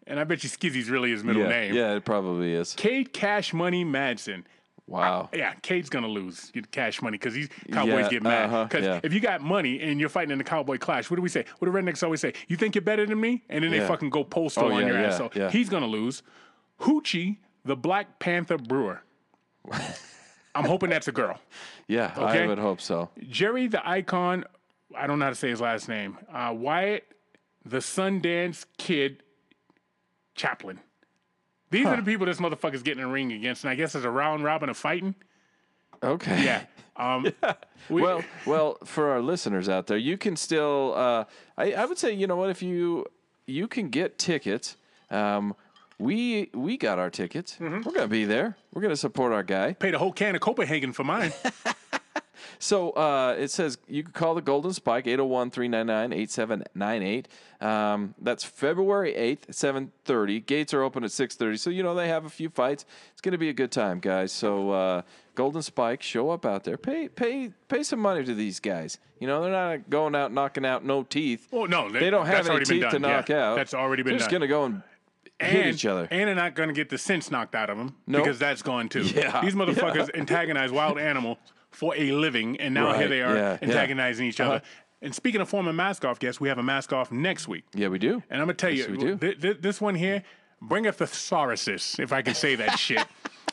Speaker 2: And I bet you Skizzy's really his middle
Speaker 1: Yeah,
Speaker 2: name.
Speaker 1: yeah, it probably is.
Speaker 2: Cade Cash Money Madsen.
Speaker 1: Wow.
Speaker 2: Yeah, Cade's gonna lose get cash money because these Cowboys
Speaker 1: Yeah,
Speaker 2: get mad.
Speaker 1: uh-huh,
Speaker 2: Because
Speaker 1: yeah.
Speaker 2: if you got money and you're fighting in the Cowboy Clash, what do we say? What do rednecks always say? You think you're better than me? And then they fucking go postal
Speaker 1: Oh,
Speaker 2: on
Speaker 1: yeah,
Speaker 2: your ass. So
Speaker 1: yeah.
Speaker 2: he's gonna lose. Hoochie, the Black Panther Brewer. I'm hoping that's a girl.
Speaker 1: Yeah,
Speaker 2: Okay.
Speaker 1: I would hope so.
Speaker 2: Jerry the Icon, I don't know how to say his last name. Uh, Wyatt the Sundance Kid Chaplin. These are the people this motherfucker's getting in a ring against, and I guess it's a round robin of fighting.
Speaker 1: Okay.
Speaker 2: Yeah. Um, we-
Speaker 1: Well, well, for our listeners out there, you can still. Uh, I, I would say, you know what? If you you can get tickets. Um, we we got our tickets.
Speaker 2: Mm-hmm.
Speaker 1: We're gonna be there. We're gonna support our guy.
Speaker 2: paid a whole can of Copenhagen for mine.
Speaker 1: So uh, it says you can call the Golden Spike 801 399 8798. Um, That's February 8th, 7:30. Gates are open at 6:30. So you know they have a few fights. It's going to be a good time, guys. So uh, Golden Spike, show up out there. Pay pay pay some money to these guys. You know they're not going out knocking out no teeth.
Speaker 2: Well, no,
Speaker 1: they,
Speaker 2: they-
Speaker 1: don't have any teeth to knock
Speaker 2: yeah.
Speaker 1: out.
Speaker 2: That's already been
Speaker 1: They're just going to go and, hit each other.
Speaker 2: And they're not going to get the sense knocked out of them
Speaker 1: Nope.
Speaker 2: because that's gone too.
Speaker 1: Yeah,
Speaker 2: These motherfuckers antagonize wild animals for a living, and now here they are
Speaker 1: yeah, yeah.
Speaker 2: antagonizing each other.
Speaker 1: Uh-huh.
Speaker 2: And speaking of former mask off guests, we have a mask off next week.
Speaker 1: yeah, we do.
Speaker 2: And I'm gonna tell
Speaker 1: Yes,
Speaker 2: you,
Speaker 1: we do.
Speaker 2: th- th- this one here, bring a thesauruses, if I can say that shit.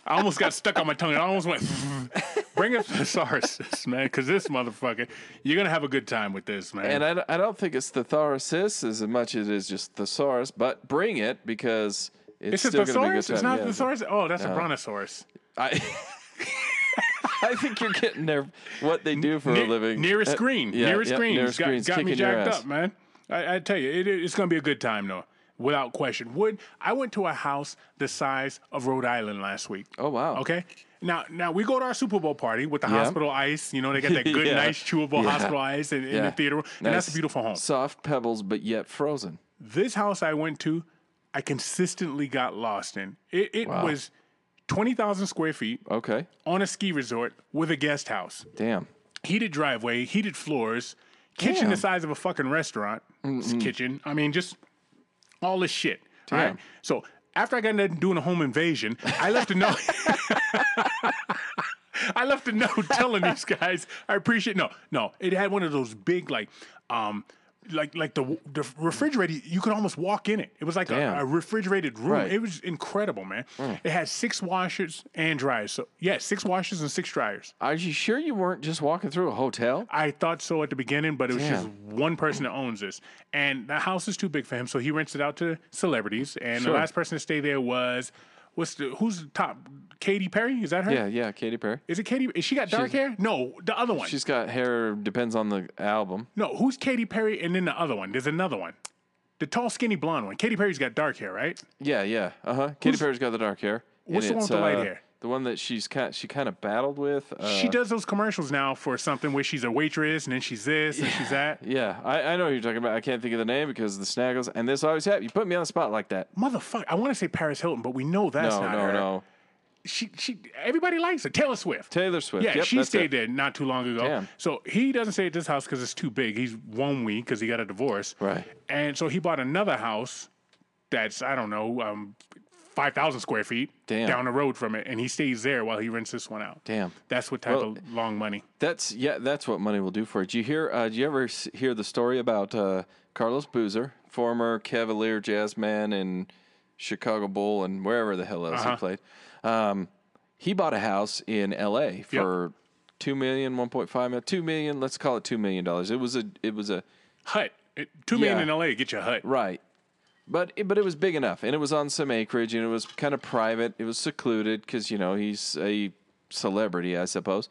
Speaker 2: I almost got stuck on my tongue. and I almost went, bring a thesauruses, man, because this motherfucker, you're gonna have a good time with this, man.
Speaker 1: And I, don't- I don't think it's the Thoracis as much as it is just thesaurus, but bring it because it's,
Speaker 2: it's a
Speaker 1: still going to be a good time.
Speaker 2: It's not
Speaker 1: yeah.
Speaker 2: a thesaurus. Oh, that's a brontosaurus.
Speaker 1: I, I think you're getting their what they do for a
Speaker 2: Ne-
Speaker 1: living.
Speaker 2: Nearest
Speaker 1: Uh,
Speaker 2: screen.
Speaker 1: yeah,
Speaker 2: nearest
Speaker 1: yeah,
Speaker 2: screen.
Speaker 1: Nearest
Speaker 2: got,
Speaker 1: screens
Speaker 2: got me jacked up, man. I, I tell you, it, it's going to be a good time, though, without question. Would I went to a house the size of Rhode Island last week.
Speaker 1: Oh wow.
Speaker 2: Okay. Now, now we go to our Super Bowl party with the
Speaker 1: Yeah.
Speaker 2: hospital ice. You know, they got that good,
Speaker 1: Yeah.
Speaker 2: nice, chewable
Speaker 1: Yeah.
Speaker 2: hospital ice in, in the theater, and that's a beautiful home.
Speaker 1: Soft pebbles, but yet frozen.
Speaker 2: This house I went to, I consistently got lost in. It, it
Speaker 1: Wow.
Speaker 2: was twenty thousand square feet
Speaker 1: Okay.
Speaker 2: on a ski resort with a guest house.
Speaker 1: Damn.
Speaker 2: heated driveway, heated floors, kitchen
Speaker 1: Damn.
Speaker 2: the size of a fucking restaurant. It's a kitchen. I mean, just all this shit. All right.
Speaker 1: Damn.
Speaker 2: So after I got done doing a home invasion, I left a note. I left a note telling these guys I appreciate. No, no, it had one of those big like, um, like like the the refrigerator. You could almost walk in it. It was like a, a refrigerated room.
Speaker 1: Right.
Speaker 2: It was incredible, man. Hmm. It had six washers and dryers. So yeah, six washers and six dryers.
Speaker 1: Are you sure you weren't just walking through a hotel?
Speaker 2: I thought so at the beginning, but it was just one person that owns this, and the house is too big for him, so he rents it out to celebrities. And
Speaker 1: Sure.
Speaker 2: the last person to stay there was what's the who's the top? Katy Perry is that her?
Speaker 1: Yeah, yeah. Katy Perry.
Speaker 2: Is it Katy? Is she got dark
Speaker 1: She's-
Speaker 2: hair? No, the other one.
Speaker 1: She's got hair. Depends on the album.
Speaker 2: no, who's Katy Perry? And then the other one. There's another one. The tall, skinny blonde one. Katy Perry's got dark hair, right?
Speaker 1: Yeah, yeah. Uh huh. Katy Perry's got the dark hair.
Speaker 2: what's the one with the light
Speaker 1: uh,
Speaker 2: hair?
Speaker 1: The one that she's kind she kind of battled with. Uh,
Speaker 2: she does those commercials now for something where she's a waitress and then she's this and she's that.
Speaker 1: Yeah, I, I know you're talking about. I can't think of the name because of the snaggles. And this always happens. You put me on the spot like that.
Speaker 2: Motherfucker, I want to say Paris Hilton, but we know that's
Speaker 1: no,
Speaker 2: not
Speaker 1: no,
Speaker 2: her.
Speaker 1: no.
Speaker 2: She, she, everybody likes her. Taylor Swift.
Speaker 1: Taylor Swift.
Speaker 2: Yeah,
Speaker 1: Yep,
Speaker 2: she stayed
Speaker 1: it.
Speaker 2: there not too long ago.
Speaker 1: Damn.
Speaker 2: So he doesn't stay at this house because it's too big. He's one week because he got a divorce.
Speaker 1: Right.
Speaker 2: And so he bought another house that's I don't know um, five thousand square feet
Speaker 1: Damn.
Speaker 2: down the road from it, and he stays there while he rents this one out.
Speaker 1: Damn.
Speaker 2: That's what type
Speaker 1: Well-
Speaker 2: of long money.
Speaker 1: That's yeah. That's what money will do for you. Do you hear? Uh, do you ever hear the story about uh, Carlos Boozer, former Cavalier jazzman and Chicago Bull and wherever the hell else
Speaker 2: Uh-huh.
Speaker 1: he played? Um, he bought a house in L.A. for two million, one point five million, two million. Let's call it two million dollars. It was a. It was a
Speaker 2: Hut. It, two million
Speaker 1: Yeah.
Speaker 2: in L.A. Get you a hut.
Speaker 1: Right. But it, but it was big enough, and it was on some acreage, and it was kind of private. It was secluded because you know he's a celebrity, I suppose.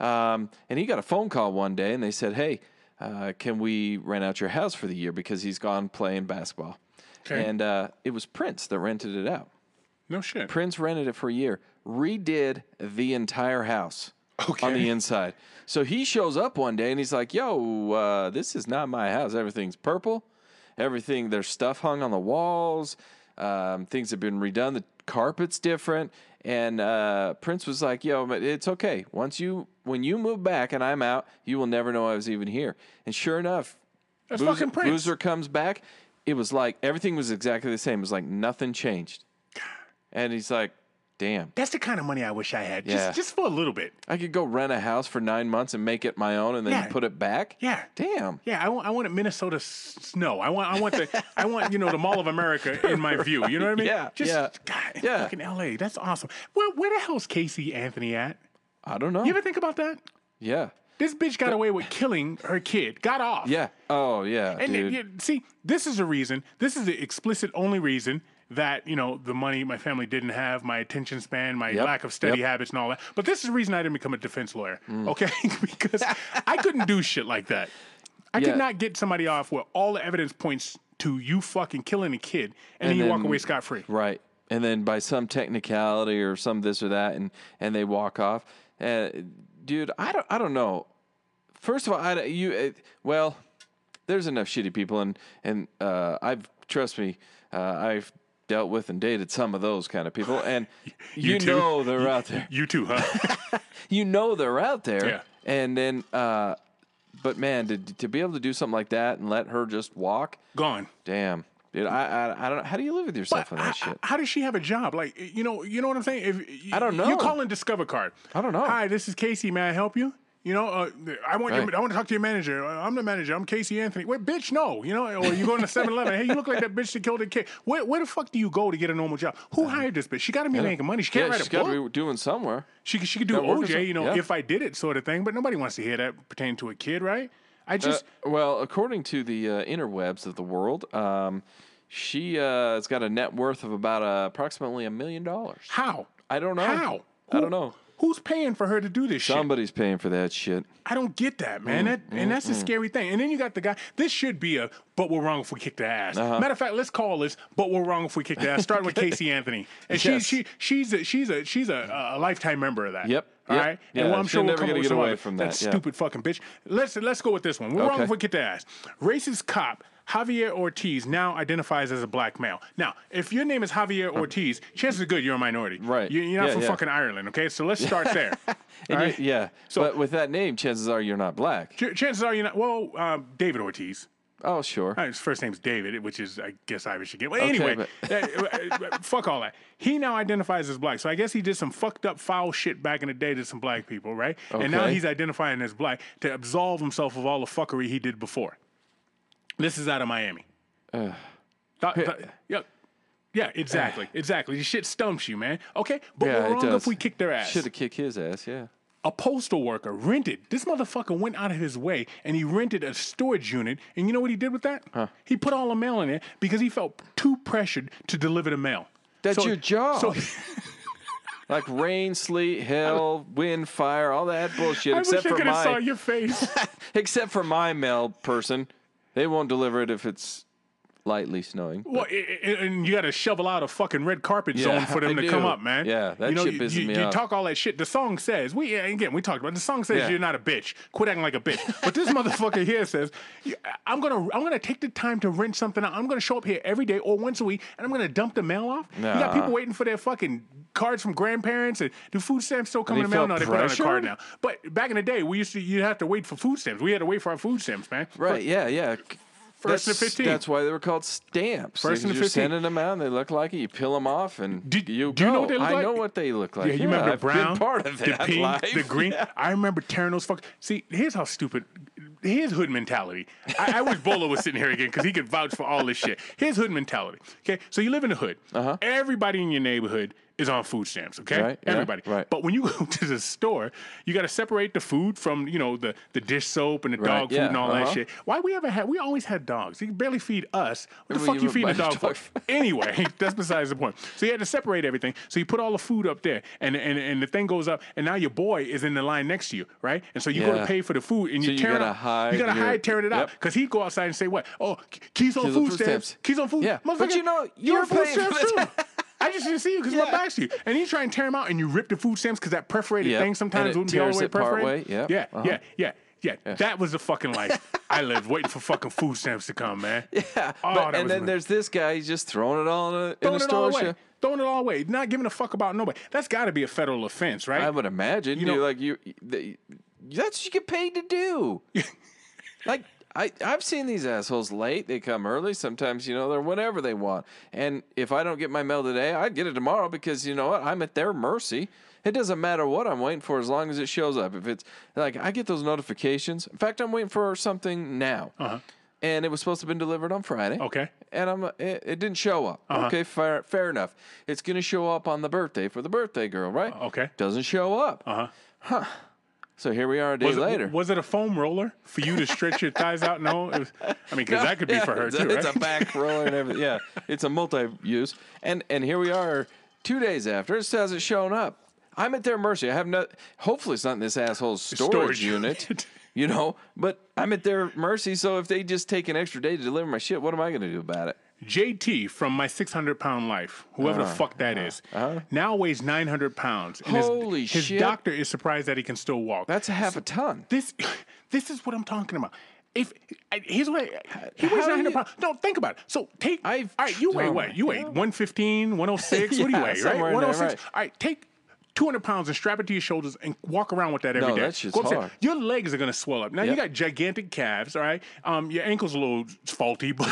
Speaker 1: Um, and he got a phone call one day, and they said, "Hey, uh, can we rent out your house for the year because he's gone playing basketball?"
Speaker 2: Okay.
Speaker 1: And uh, it was Prince that rented it out.
Speaker 2: No shit.
Speaker 1: Prince rented it for a year, redid the entire house on the inside. So he shows up one day and he's like, "Yo, uh, this is not my house. Everything's purple. Everything there's stuff hung on the walls. Um, things have been redone. The carpet's different." And uh, Prince was like, "Yo, but it's okay. Once you when you move back and I'm out, you will never know I was even here." And sure enough,
Speaker 2: That's
Speaker 1: Boozer,
Speaker 2: fucking Prince.
Speaker 1: Boozer comes back. It was like everything was exactly the same. It was like nothing changed. And he's like, damn,
Speaker 2: That's the kind of money I wish I had.
Speaker 1: Yeah.
Speaker 2: Just, just for a little bit.
Speaker 1: I could go rent a house for nine months and make it my own and then
Speaker 2: Yeah.
Speaker 1: put it back?
Speaker 2: Yeah.
Speaker 1: Damn.
Speaker 2: Yeah, I want I want Minnesota snow. I want I want the I want you know the Mall of America in my view. You know what I mean?
Speaker 1: Yeah,
Speaker 2: Just
Speaker 1: yeah,
Speaker 2: God,
Speaker 1: yeah.
Speaker 2: fucking L.A. That's awesome. Where where the hell's Casey Anthony at?
Speaker 1: I don't know.
Speaker 2: You ever think about that?
Speaker 1: yeah.
Speaker 2: This bitch got away with killing her kid. Got off.
Speaker 1: Yeah. Oh, yeah.
Speaker 2: And
Speaker 1: dude.
Speaker 2: uh, you- see, this is a reason. This is the explicit only reason that you know the money my family didn't have, my attention span, my
Speaker 1: Yep,
Speaker 2: lack of study
Speaker 1: yep. Mm.
Speaker 2: habits, and all that. But this is the reason I didn't become a defense lawyer. Okay, because I couldn't do shit like that. I
Speaker 1: Yeah.
Speaker 2: could not get somebody off where all the evidence points to you fucking killing a kid, and, then
Speaker 1: And
Speaker 2: you walk away scot free.
Speaker 1: Right. And then by some technicality or some this or that and and they walk off. Uh, dude, I don't I don't know. First of all, I, you uh, well, there's enough shitty people, and and uh, I've trust me, uh, I've dealt with and dated some of those kind of people, and you,
Speaker 2: too?
Speaker 1: know they're out there.
Speaker 2: You too, huh?
Speaker 1: You know they're out there,
Speaker 2: Yeah.
Speaker 1: and then, uh, but man, to to be able to do something like that and let her just walk,
Speaker 2: Gone.
Speaker 1: damn, dude, I I, I don't. know. How do you live with yourself on that
Speaker 2: How-
Speaker 1: shit?
Speaker 2: How does she have a job? Like, you know, you know what I'm saying? If
Speaker 1: I don't know.
Speaker 2: You call in Discover Card.
Speaker 1: I don't know.
Speaker 2: Hi, this is Casey. May I help you? You know, uh, I want
Speaker 1: Right.
Speaker 2: you, I want to talk to your manager. Uh, I'm the manager. I'm Casey Anthony. Wait, bitch, no. You know, or you go to 7-Eleven. hey, you look like that bitch that killed a kid. Where, where the fuck do you go to get a normal job? Who hired this bitch? She got to be making money. She can't.
Speaker 1: Yeah,
Speaker 2: write
Speaker 1: she's
Speaker 2: a
Speaker 1: got
Speaker 2: book.
Speaker 1: to be doing somewhere.
Speaker 2: She could- she could do
Speaker 1: or
Speaker 2: OJ, you know,
Speaker 1: Yeah.
Speaker 2: if I did it sort of thing. But nobody wants to hear that pertaining to a kid, right? I
Speaker 1: Uh,
Speaker 2: just
Speaker 1: well, according to the uh, interwebs of the world, um, she uh, has got a net worth of about uh, approximately a million dollars.
Speaker 2: how
Speaker 1: I don't know.
Speaker 2: how
Speaker 1: I don't know.
Speaker 2: Who's paying for her to do this shit?
Speaker 1: Somebody's paying for that shit.
Speaker 2: I don't get that, man. Mm, that, and mm, that's a mm. scary thing. And then you got the guy. This should be a, but we're wrong if we kick the ass.
Speaker 1: Uh-huh.
Speaker 2: Matter of fact, let's call this, but we're wrong if we kick the ass. Starting with Casey Anthony, and
Speaker 1: Yes.
Speaker 2: she, she, she's a, she's a, she's a, a lifetime member of that.
Speaker 1: Yep,
Speaker 2: All
Speaker 1: yep.
Speaker 2: right.
Speaker 1: Yeah,
Speaker 2: and well, I'm sure we'll
Speaker 1: never
Speaker 2: come up with
Speaker 1: get
Speaker 2: some
Speaker 1: away from
Speaker 2: that
Speaker 1: that, yeah.
Speaker 2: stupid fucking bitch. Let's let's go with this one. We're wrong if we kick the ass. Racist cop. Javier Ortiz now identifies as a black male. Now, if your name is Javier Ortiz, chances are good you're a minority.
Speaker 1: Right.
Speaker 2: You- You're not
Speaker 1: Yeah,
Speaker 2: from
Speaker 1: yeah.
Speaker 2: fucking Ireland, okay? So let's start there. All
Speaker 1: you- yeah.
Speaker 2: So-
Speaker 1: but with that name, chances are you're not black.
Speaker 2: Ch- chances are you're not. Well, um, David Ortiz.
Speaker 1: Oh, sure.
Speaker 2: Uh, His first name's David, which is, I guess, Irish again. Well,
Speaker 1: Okay,
Speaker 2: anyway, uh, uh, fuck all that. He now identifies as black. So I guess he did some fucked up, foul shit back in the day to some black people, right? Okay. And now he's identifying as black to absolve himself of all the fuckery he did before. This is out of Miami. Thought- yeah, yeah, exactly, exactly. This shit stumps you, man. Okay, but
Speaker 1: yeah,
Speaker 2: we're
Speaker 1: it
Speaker 2: wrong
Speaker 1: does.
Speaker 2: if we kick their ass
Speaker 1: Should have kicked his ass. Yeah.
Speaker 2: a postal worker rented. This motherfucker went out of his way and he rented a storage unit. And you know what he did with that? He put all the mail in there because he felt too pressured to deliver the mail.
Speaker 1: That's your job.
Speaker 2: So
Speaker 1: like rain, sleet, hail, wind, fire, all that bullshit.
Speaker 2: I wish
Speaker 1: except
Speaker 2: I
Speaker 1: for
Speaker 2: could have saw
Speaker 1: my,
Speaker 2: your face.
Speaker 1: except for my mail person, they won't deliver it if it's lightly snowing.
Speaker 2: well, and you got to shovel out a fucking red carpet
Speaker 1: Yeah,
Speaker 2: zone for them
Speaker 1: I
Speaker 2: to come up, man.
Speaker 1: Yeah, that
Speaker 2: you know,
Speaker 1: shit
Speaker 2: you,
Speaker 1: pisses
Speaker 2: you,
Speaker 1: me
Speaker 2: you
Speaker 1: off.
Speaker 2: talk all that shit. The song says we again we talked about it. the song says
Speaker 1: Yeah.
Speaker 2: you're not a bitch. Quit acting like a bitch. But this motherfucker here says I'm gonna I'm gonna take the time to rent something out. I'm gonna show up here every day or once a week, and I'm gonna dump the mail off. You got people waiting for their fucking cards from grandparents, and do food stamps still come in the mail? No, they put on a card now. But back in the day, we used to you have to wait for food stamps. We had to wait for our food stamps, man.
Speaker 1: Right? Yeah, yeah.
Speaker 2: First and
Speaker 1: that's,
Speaker 2: 15th.
Speaker 1: That's why they were called stamps.
Speaker 2: First and
Speaker 1: you're
Speaker 2: 15th.
Speaker 1: sending them out, and they look like it. You peel them off, and
Speaker 2: Did-
Speaker 1: you
Speaker 2: do you know what they look
Speaker 1: I
Speaker 2: like?
Speaker 1: I know what they look like.
Speaker 2: Yeah, you remember the
Speaker 1: I've
Speaker 2: brown,
Speaker 1: part of
Speaker 2: the
Speaker 1: that
Speaker 2: pink,
Speaker 1: life.
Speaker 2: the green.
Speaker 1: Yeah.
Speaker 2: I remember tearing those fuck. See, here's how stupid. Here's hood mentality. I, I wish Bolo was sitting here again because he could vouch for all this shit. Here's hood mentality. Okay, so you live in the hood. Uh-huh. Everybody in your neighborhood is on food stamps. Okay,
Speaker 1: Right, yeah,
Speaker 2: everybody.
Speaker 1: right.
Speaker 2: But when you go to the store, you got to separate the food from you know the the dish soap and the
Speaker 1: Right,
Speaker 2: dog food
Speaker 1: yeah,
Speaker 2: and all that
Speaker 1: uh-huh.
Speaker 2: shit. Why we ever had? We always had dogs. You can barely feed us. What the fuck
Speaker 1: you
Speaker 2: you feeding the
Speaker 1: buying
Speaker 2: dog for? anyway, that's besides the point. So you had to separate everything. So you put all the food up there, and and, and the thing goes up, and now your boy is in the line next to you, right? And so you go to pay for the food, and
Speaker 1: So
Speaker 2: you
Speaker 1: you
Speaker 2: tear
Speaker 1: gotta
Speaker 2: out,
Speaker 1: hide
Speaker 2: you gotta
Speaker 1: your-
Speaker 2: hide tearing it out because he'd go outside and say what? Oh, keys on
Speaker 1: Keys on
Speaker 2: food
Speaker 1: food
Speaker 2: stamps.
Speaker 1: stamps.
Speaker 2: Keys on food.
Speaker 1: Yeah. But you know,
Speaker 2: you're
Speaker 1: you're
Speaker 2: food
Speaker 1: paying for
Speaker 2: stamps too. I just didn't see you because my
Speaker 1: Yeah.
Speaker 2: back's to you. And you try and tear them out, and you rip the food stamps because that perforated
Speaker 1: Yep.
Speaker 2: thing sometimes wouldn't be all the way perforated.
Speaker 1: Yep.
Speaker 2: Yeah,
Speaker 1: Uh-huh.
Speaker 2: yeah, yeah. Yeah, that was the fucking life I lived, waiting for fucking food stamps to come, man.
Speaker 1: Yeah,
Speaker 2: Oh,
Speaker 1: but, and then
Speaker 2: ma-
Speaker 1: there's this guy. He's just throwing it all in a, in
Speaker 2: throwing it all
Speaker 1: store.
Speaker 2: away. Throwing it all away. Not giving a fuck about nobody. That's got to be a federal offense, right?
Speaker 1: I would imagine. You
Speaker 2: know-
Speaker 1: know, like you, the, that's what you get paid to do. like I, I've seen these assholes late. They come early. Sometimes you know they're whenever they want. And if I don't get my mail today, I get it tomorrow because you know what? I'm at their mercy. It doesn't matter what I'm waiting for as long as it shows up. If it's like I get those notifications. In fact, I'm waiting for something now. Uh-huh. And it was supposed to have been delivered on Friday.
Speaker 2: Okay.
Speaker 1: And I'm it, it didn't show up. Okay, fair fair enough. It's gonna show up on the birthday for the birthday girl, right?
Speaker 2: okay.
Speaker 1: Doesn't show up.
Speaker 2: Uh huh. huh.
Speaker 1: So here we are a day
Speaker 2: Was
Speaker 1: later.
Speaker 2: was it a foam roller for you to stretch your thighs out? No, it was, I mean, because that could be for her
Speaker 1: it's
Speaker 2: too,
Speaker 1: a,
Speaker 2: right?
Speaker 1: It's a back roller and everything. Yeah, it's a multi-use. And and here we are, two days after. It hasn't shown up. I'm at their mercy. I have no. Hopefully, it's not in this asshole's storage,
Speaker 2: storage
Speaker 1: unit.
Speaker 2: unit.
Speaker 1: you know, but I'm at their mercy. So if they just take an extra day to deliver my shit, what am I going to do about it?
Speaker 2: JT from my 600 pound life, whoever
Speaker 1: Uh,
Speaker 2: the fuck that is, now weighs 900 pounds. And his-
Speaker 1: Holy
Speaker 2: his,
Speaker 1: shit.
Speaker 2: doctor is surprised that he can still walk.
Speaker 1: That's a half a ton.
Speaker 2: this, this is what I'm talking about. If here's what I- he weighs 900
Speaker 1: you-
Speaker 2: pounds. No, think about it. So take.
Speaker 1: I've-
Speaker 2: all right, you weigh
Speaker 1: oh
Speaker 2: what? You weigh
Speaker 1: God.
Speaker 2: 115, 106. what do you weigh? Right,
Speaker 1: somewhere in there,
Speaker 2: 106.
Speaker 1: right.
Speaker 2: All right, take. 200 pounds and strap it to your shoulders and walk around with that every day.
Speaker 1: No, that shit's hard.
Speaker 2: Your legs are gonna swell up. Now you got gigantic calves, all right? Um, your ankle's a little faulty, but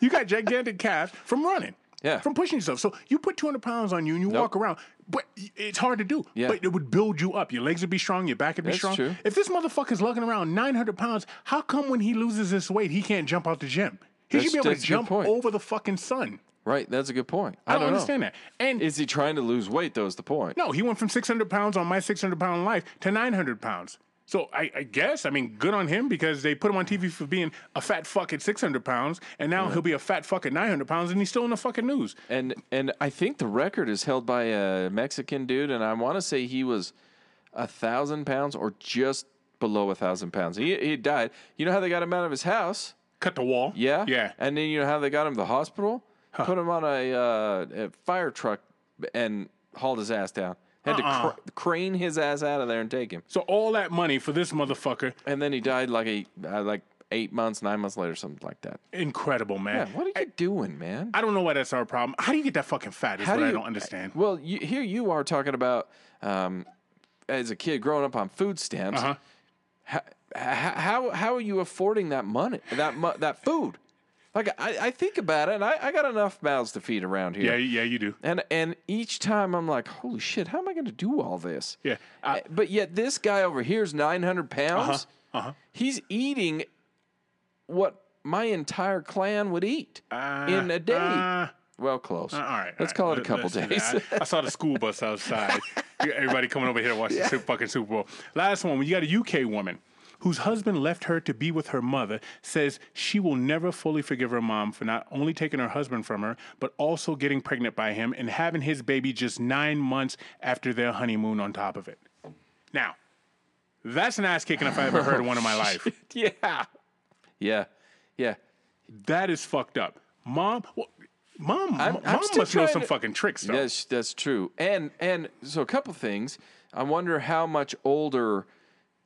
Speaker 2: you got gigantic calves from running.
Speaker 1: Yeah.
Speaker 2: From pushing yourself. So you put 200 pounds on you and you
Speaker 1: Nope.
Speaker 2: walk around, but it's hard to do.
Speaker 1: Yeah.
Speaker 2: But it would build you up. Your legs would be strong, your back would be
Speaker 1: That's
Speaker 2: strong.
Speaker 1: true.
Speaker 2: If this motherfucker's lugging around 900 pounds, how come when he loses this weight, he can't jump out the gym? He
Speaker 1: That's-
Speaker 2: should be able to
Speaker 1: that's a good
Speaker 2: jump over the fucking sun.
Speaker 1: Right, that's a good point.
Speaker 2: I, don't,
Speaker 1: know.
Speaker 2: understand that. And
Speaker 1: Is he trying to lose weight? Though is the point.
Speaker 2: no, he went from 600 pounds on my 600 pound life to 900 pounds. So I, I guess, I mean, good on him because they put him on TV for being a fat fuck at 600 pounds, and now he'll be a fat fuck at 900 pounds, and he's still in the fucking news.
Speaker 1: And and I think the record is held by a Mexican dude, and I want to say he was a thousand pounds or just below a thousand pounds. He he died. You know how they got him out of his house?
Speaker 2: Cut the wall.
Speaker 1: Yeah,
Speaker 2: Yeah.
Speaker 1: And then you know how they got him to the hospital? Put him on a, uh, a fire truck and hauled his ass down. Had
Speaker 2: Uh-uh.
Speaker 1: to cr- crane his ass out of there and take him.
Speaker 2: So all that money for this motherfucker,
Speaker 1: And then he died like a uh, like eight months, nine months later, something like that.
Speaker 2: incredible,
Speaker 1: Yeah,
Speaker 2: man.
Speaker 1: what are you doing, man?
Speaker 2: I don't know why that's our problem. How do you get that fucking fat? Is
Speaker 1: How
Speaker 2: what
Speaker 1: do
Speaker 2: I don't understand.
Speaker 1: Well, you, here you are talking about um, as a kid growing up on food stamps.
Speaker 2: Uh-huh.
Speaker 1: How, how how are you affording that money, that mu- that food? Like I, I think about it, and I, I got enough mouths to feed around here.
Speaker 2: Yeah, yeah, you do.
Speaker 1: And and each time I'm like, holy shit, how am I going to do all this?
Speaker 2: Yeah, I-
Speaker 1: Uh, but yet this guy over here is 900 pounds.
Speaker 2: uh-huh.
Speaker 1: He's eating what my entire clan would eat in a day.
Speaker 2: Uh,
Speaker 1: well, close.
Speaker 2: all right.
Speaker 1: Let's
Speaker 2: all
Speaker 1: call
Speaker 2: right.
Speaker 1: it a couple days.
Speaker 2: I, I saw the school bus outside. Everybody coming over here to watch the Super, fucking Super Bowl. Last one. You got a UK woman whose husband left her to be with her mother. Says she will never fully forgive her mom for not only taking her husband from her, but also getting pregnant by him and having his baby just nine months after their honeymoon. On top of it. Now, that's an ass kicking if I ever heard one in my oh, life.
Speaker 1: yeah. Yeah. Yeah.
Speaker 2: That is fucked up. Mom, well, mom,
Speaker 1: I'm-
Speaker 2: mom
Speaker 1: I'm still
Speaker 2: must know some
Speaker 1: to-
Speaker 2: fucking tricks though.
Speaker 1: That's that's true. And and so a couple things. I wonder how much older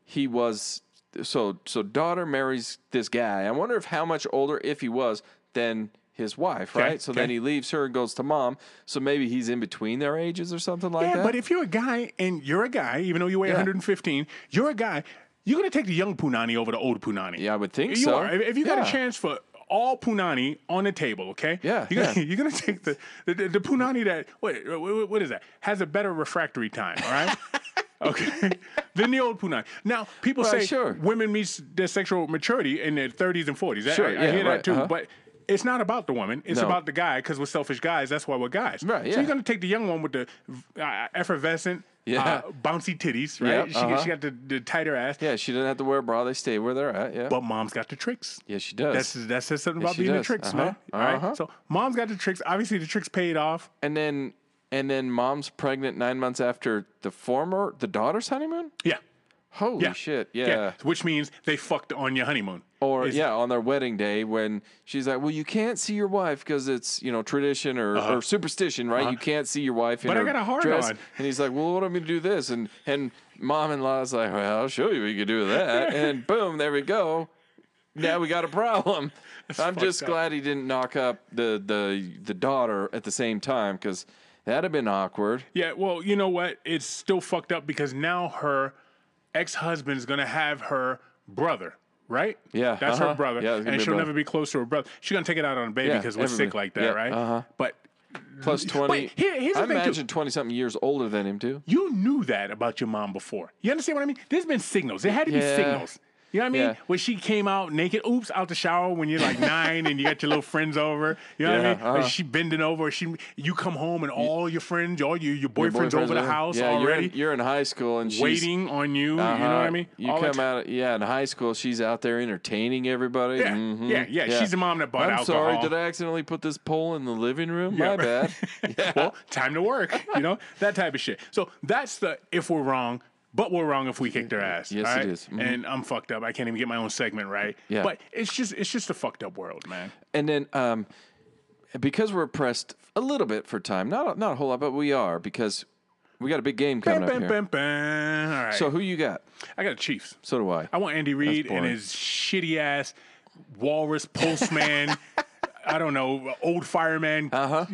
Speaker 1: he was. So so daughter marries this guy. I wonder if how much older if he was than his wife, right? So then he leaves her and goes to mom. So maybe he's in between their ages or something like
Speaker 2: Yeah,
Speaker 1: that.
Speaker 2: but if you're a guy and you're a guy, even though you weigh
Speaker 1: Yeah.
Speaker 2: 115, you're a guy. You're gonna take the young punani over the old punani.
Speaker 1: Yeah, I would think
Speaker 2: you
Speaker 1: so.
Speaker 2: Are. If, you got
Speaker 1: Yeah.
Speaker 2: a chance for all punani on the table, okay?
Speaker 1: Yeah,
Speaker 2: You're gonna,
Speaker 1: yeah.
Speaker 2: you're gonna take the the, the, the punani that what, what what is that has a better refractory time. All right. Okay, than the old punani. Now, people
Speaker 1: Right,
Speaker 2: say
Speaker 1: sure.
Speaker 2: women reach their sexual maturity in their 30s and 40s. I-
Speaker 1: Sure,
Speaker 2: I, I
Speaker 1: yeah,
Speaker 2: hear
Speaker 1: right,
Speaker 2: that too.
Speaker 1: uh-huh.
Speaker 2: But it's not about the woman. It's
Speaker 1: No.
Speaker 2: about the guy because we're selfish guys. That's why we're guys.
Speaker 1: Right, Yeah.
Speaker 2: So you're gonna take the young one with the uh, effervescent,
Speaker 1: Yeah.
Speaker 2: uh, bouncy titties, right?
Speaker 1: Yep,
Speaker 2: she,
Speaker 1: uh-huh.
Speaker 2: she got the, the tighter ass.
Speaker 1: yeah, she doesn't have to wear a bra. They stay where they're at. Yeah.
Speaker 2: But mom's got the tricks.
Speaker 1: yeah, she does.
Speaker 2: That's that says something
Speaker 1: Yes,
Speaker 2: about being the tricks,
Speaker 1: Uh-huh,
Speaker 2: man. All right.
Speaker 1: uh-huh.
Speaker 2: So mom's got the tricks. Obviously, the tricks paid off.
Speaker 1: and then and then mom's pregnant nine months after the former the daughter's honeymoon.
Speaker 2: Yeah.
Speaker 1: Holy
Speaker 2: Yeah.
Speaker 1: shit! Yeah.
Speaker 2: Which means they fucked on your honeymoon.
Speaker 1: Or
Speaker 2: Is-
Speaker 1: yeah, on their wedding day when she's like, "Well, you can't see your wife because it's you know tradition or, or superstition, right? You can't see your wife in
Speaker 2: Uh-huh. But I got a hard
Speaker 1: dress."
Speaker 2: on.
Speaker 1: And he's like, "Well, what am I going to do this?" And and mom-in-law's like, "Well, I'll show you what you can do with that." and boom, there we go. Now we got a problem. I'm just
Speaker 2: up.
Speaker 1: glad he didn't knock up the the the daughter at the same time because that'd have been awkward.
Speaker 2: Yeah, well, you know what? It's still fucked up because now her ex husband's gonna have her brother, right?
Speaker 1: Yeah,
Speaker 2: that's her
Speaker 1: uh-huh.
Speaker 2: brother,
Speaker 1: Yeah,
Speaker 2: and she'll
Speaker 1: brother.
Speaker 2: never be close to her brother. She's gonna take it out on the baby
Speaker 1: Yeah,
Speaker 2: because we're
Speaker 1: everybody-
Speaker 2: sick like that,
Speaker 1: yeah,
Speaker 2: right?
Speaker 1: uh-huh.
Speaker 2: But
Speaker 1: Plus twenty.
Speaker 2: Wait, here- here's the
Speaker 1: I
Speaker 2: thing,
Speaker 1: imagine twenty something years older than him too.
Speaker 2: you knew that about your mom before. You understand what I mean? There's been signals. There had to be signals. You know what I mean?
Speaker 1: Yeah.
Speaker 2: When she came out naked, oops, out the shower when you're like nine and you got your little friends over. You know what I mean?
Speaker 1: Uh-huh.
Speaker 2: she bending over. She, you come home and all your friends, all your, your
Speaker 1: Your
Speaker 2: boyfriend's over the house
Speaker 1: yeah,
Speaker 2: already,
Speaker 1: You're in, you're in high school and she's
Speaker 2: waiting on you. You know what
Speaker 1: Uh-huh.
Speaker 2: I mean?
Speaker 1: You
Speaker 2: All
Speaker 1: come out, yeah, in high school, she's out there entertaining everybody.
Speaker 2: Yeah,
Speaker 1: Mhm.
Speaker 2: yeah, yeah, she's the mom that bought
Speaker 1: I'm
Speaker 2: alcohol.
Speaker 1: sorry, did I accidentally put this pole in the living room?
Speaker 2: Yeah.
Speaker 1: My bad. Yeah.
Speaker 2: well, time to work, you know, that type of shit. So that's the if we're wrong, but we're wrong if we kick their ass.
Speaker 1: Yes,
Speaker 2: all
Speaker 1: it
Speaker 2: right?
Speaker 1: is. Mhm.
Speaker 2: And I'm fucked up. I can't even get my own segment right.
Speaker 1: Yeah.
Speaker 2: But it's just it's just a fucked up world, man.
Speaker 1: And then um, because we're pressed a little bit for time, not a, not a whole lot, but we are because we got a big game coming
Speaker 2: Bam,
Speaker 1: up
Speaker 2: bam,
Speaker 1: here.
Speaker 2: bam. All right.
Speaker 1: So who you got?
Speaker 2: I got the Chiefs.
Speaker 1: So do I.
Speaker 2: I want Andy Reid and his shitty ass walrus postman. I don't know, old fireman, uh-huh.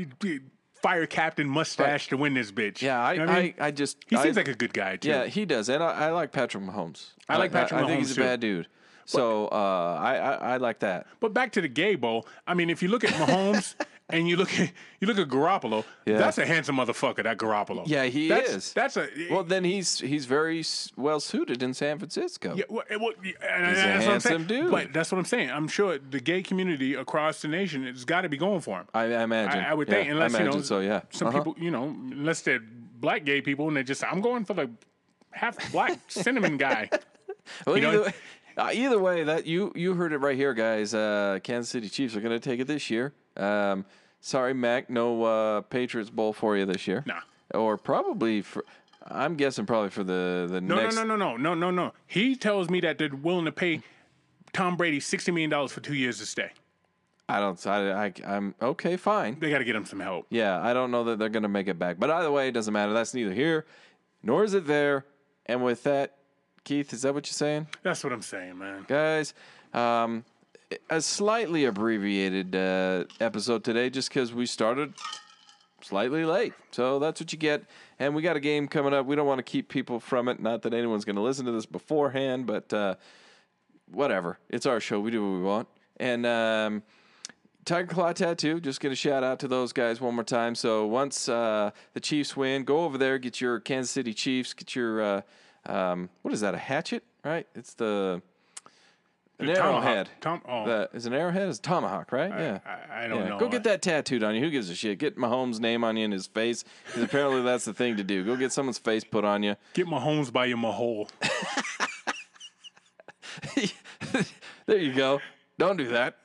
Speaker 2: Fire captain mustache to win this bitch.
Speaker 1: Yeah, I,
Speaker 2: You know what
Speaker 1: I,
Speaker 2: mean?
Speaker 1: I, just
Speaker 2: he
Speaker 1: I-
Speaker 2: seems like a good guy too.
Speaker 1: yeah, he does, and I, I like Patrick Mahomes.
Speaker 2: I like Patrick
Speaker 1: I, think
Speaker 2: Mahomes,
Speaker 1: he's a bad dude. So uh, I, I I like that.
Speaker 2: But back to the gay bowl. I mean, if you look at Mahomes and you look at you look at Garoppolo,
Speaker 1: Yeah.
Speaker 2: that's a handsome motherfucker. That Garoppolo.
Speaker 1: Yeah, he
Speaker 2: that's,
Speaker 1: is.
Speaker 2: That's a
Speaker 1: Well, then he's he's very well suited in San Francisco.
Speaker 2: Yeah, well, and
Speaker 1: He's a
Speaker 2: that's what I'm saying.
Speaker 1: handsome dude.
Speaker 2: But that's what I'm saying. I'm sure the gay community across the nation has got to be going for him.
Speaker 1: I, I imagine.
Speaker 2: I, I would
Speaker 1: Yeah,
Speaker 2: think, unless you know,
Speaker 1: so. Yeah.
Speaker 2: some
Speaker 1: Uh-huh.
Speaker 2: people, you know, unless they're black gay people and they just, I'm going for the half black cinnamon guy.
Speaker 1: Well,
Speaker 2: you know-
Speaker 1: either, way- uh, either way, that you you heard it right here, guys. Uh, Kansas City Chiefs are going to take it this year. Um, sorry, Mac, no uh, Patriots Bowl for you this year.
Speaker 2: Nah.
Speaker 1: Or probably for. I'm guessing probably for the the
Speaker 2: No,
Speaker 1: next.
Speaker 2: no, no, no, no, no, no, no. He tells me that they're willing to pay Tom Brady sixty million dollars for two years to stay.
Speaker 1: I don't. I, I I'm okay. Fine.
Speaker 2: They got to get him some help.
Speaker 1: Yeah, I don't know that they're going to make it back. But either way, it doesn't matter. That's neither here nor is it there. And with that, Keith, is that what you're saying?
Speaker 2: That's what I'm saying, man.
Speaker 1: guys. Um, a slightly abbreviated uh, episode today, just because we started slightly late. So that's what you get. And we got a game coming up. We don't want to keep people from it. Not that anyone's going to listen to this beforehand, but uh, whatever. It's our show. We do what we want. And um, Tiger Claw Tattoo, just going to shout out to those guys one more time. So once uh, the Chiefs win, go over there, get your Kansas City Chiefs, get your, uh, um, what is that, a hatchet, right? It's the. An
Speaker 2: The
Speaker 1: arrowhead.
Speaker 2: Tom- oh.
Speaker 1: The- is an arrowhead? It's a tomahawk, right? yeah.
Speaker 2: I, I don't
Speaker 1: Yeah,
Speaker 2: know.
Speaker 1: Go get that tattooed on you. Who gives a shit? Get Mahomes' name on you in his face. 'cause apparently that's the thing to do. Go get someone's face put on you.
Speaker 2: Get Mahomes by your mahole.
Speaker 1: there you go. Don't do that.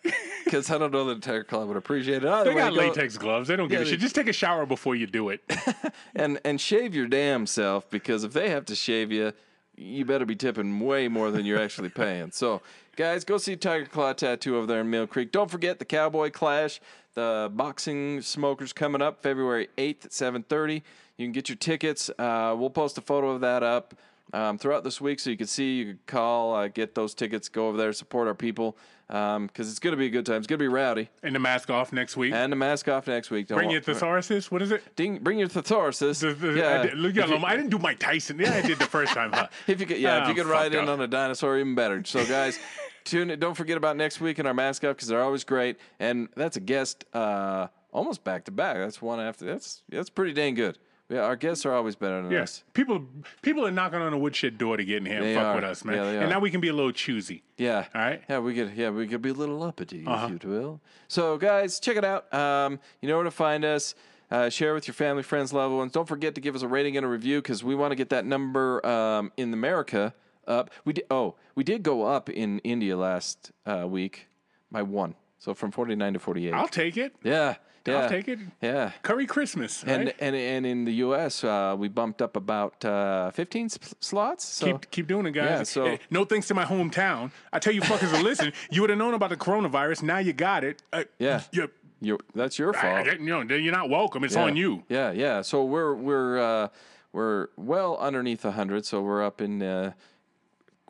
Speaker 1: Because I don't know that the Tiger Club would appreciate it. Either
Speaker 2: They
Speaker 1: way,
Speaker 2: got
Speaker 1: go-
Speaker 2: latex gloves. They don't give
Speaker 1: Yeah,
Speaker 2: a
Speaker 1: they-
Speaker 2: shit. Just take a shower before you do it.
Speaker 1: and and shave your damn self because if they have to shave you, you better be tipping way more than you're actually paying. So, guys, go see Tiger Claw Tattoo over there in Mill Creek. Don't forget the Cowboy Clash, the boxing smokers coming up February 8th at 7:30. You can get your tickets. Uh, we'll post a photo of that up um, throughout this week so you can see, you can call, uh, get those tickets, go over there, support our people because it's going to be a good time. It's going to be rowdy.
Speaker 2: and the mask off next week.
Speaker 1: And the mask off next week. Don't
Speaker 2: Bring your thesaurus. What is it?
Speaker 1: Ding, bring your thesaurus.
Speaker 2: The- the-
Speaker 1: yeah.
Speaker 2: I, did, look, yeah, I didn't do Mike Tyson. Yeah, I did the first time. Huh?
Speaker 1: If you could, yeah, if
Speaker 2: Ah,
Speaker 1: you could ride in on a dinosaur, even better. So, guys, tune in. Don't forget about next week and our mask off because they're always great. And that's a guest, uh, almost back to back. That's one after. That's that's pretty dang good. Yeah, our guests are always better than us.
Speaker 2: Yes, people people are knocking on the woodshed door to get in here and
Speaker 1: They
Speaker 2: fuck
Speaker 1: are.
Speaker 2: with us, man.
Speaker 1: Yeah, they
Speaker 2: and
Speaker 1: are.
Speaker 2: now we can be a little choosy.
Speaker 1: Yeah.
Speaker 2: All right.
Speaker 1: Yeah, we could. Yeah, we could be a little uppity,
Speaker 2: Uh-huh.
Speaker 1: if you will. So, guys, check it out. Um, you know where to find us. Uh, share with your family, friends, loved ones. Don't forget to give us a rating and a review because we want to get that number um, in America up. We did. Oh, we did go up in India last uh, week by one, so from forty nine to forty eight.
Speaker 2: I'll take it.
Speaker 1: Yeah. Yeah.
Speaker 2: I'll take it.
Speaker 1: Yeah.
Speaker 2: Curry Christmas, right?
Speaker 1: And, and and in the U.S., uh, we bumped up about uh, 15 s- slots. So
Speaker 2: keep keep doing it, guys.
Speaker 1: Yeah, so-
Speaker 2: Eh, no thanks to my hometown. I tell you, fuckers, to listen. You would have known about the coronavirus. Now you got it. Uh,
Speaker 1: Yeah.
Speaker 2: You,
Speaker 1: you that's your
Speaker 2: I,
Speaker 1: fault.
Speaker 2: you know, you're not welcome. It's
Speaker 1: yeah.
Speaker 2: on you.
Speaker 1: Yeah, yeah. So we're we're uh, we're well underneath hundred. So we're up in. Uh,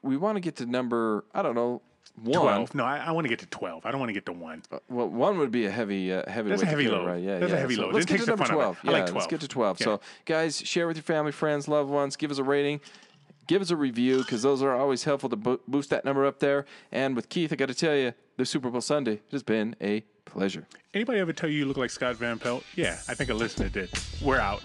Speaker 1: we want to get to number. I don't know. One.
Speaker 2: Twelve. No, I, I want to get to twelve. I don't want to get to one.
Speaker 1: Well, one would be a heavy, uh, heavy.
Speaker 2: That's a
Speaker 1: weight
Speaker 2: heavy load.
Speaker 1: right? Yeah,
Speaker 2: That's a
Speaker 1: yeah.
Speaker 2: heavy
Speaker 1: So
Speaker 2: load.
Speaker 1: Let's
Speaker 2: It
Speaker 1: get to number
Speaker 2: fun out
Speaker 1: twelve.
Speaker 2: it. I like
Speaker 1: yeah, let's get to twelve.
Speaker 2: Yeah.
Speaker 1: So, guys, share with your family, friends, loved ones. Give us a rating. Give us a review because those are always helpful to bo- boost that number up there. And with Keith, I got to tell you, the Super Bowl Sunday it has been a pleasure.
Speaker 2: Anybody ever tell you you look like Scott Van Pelt? Yeah, I think a listener did. We're out.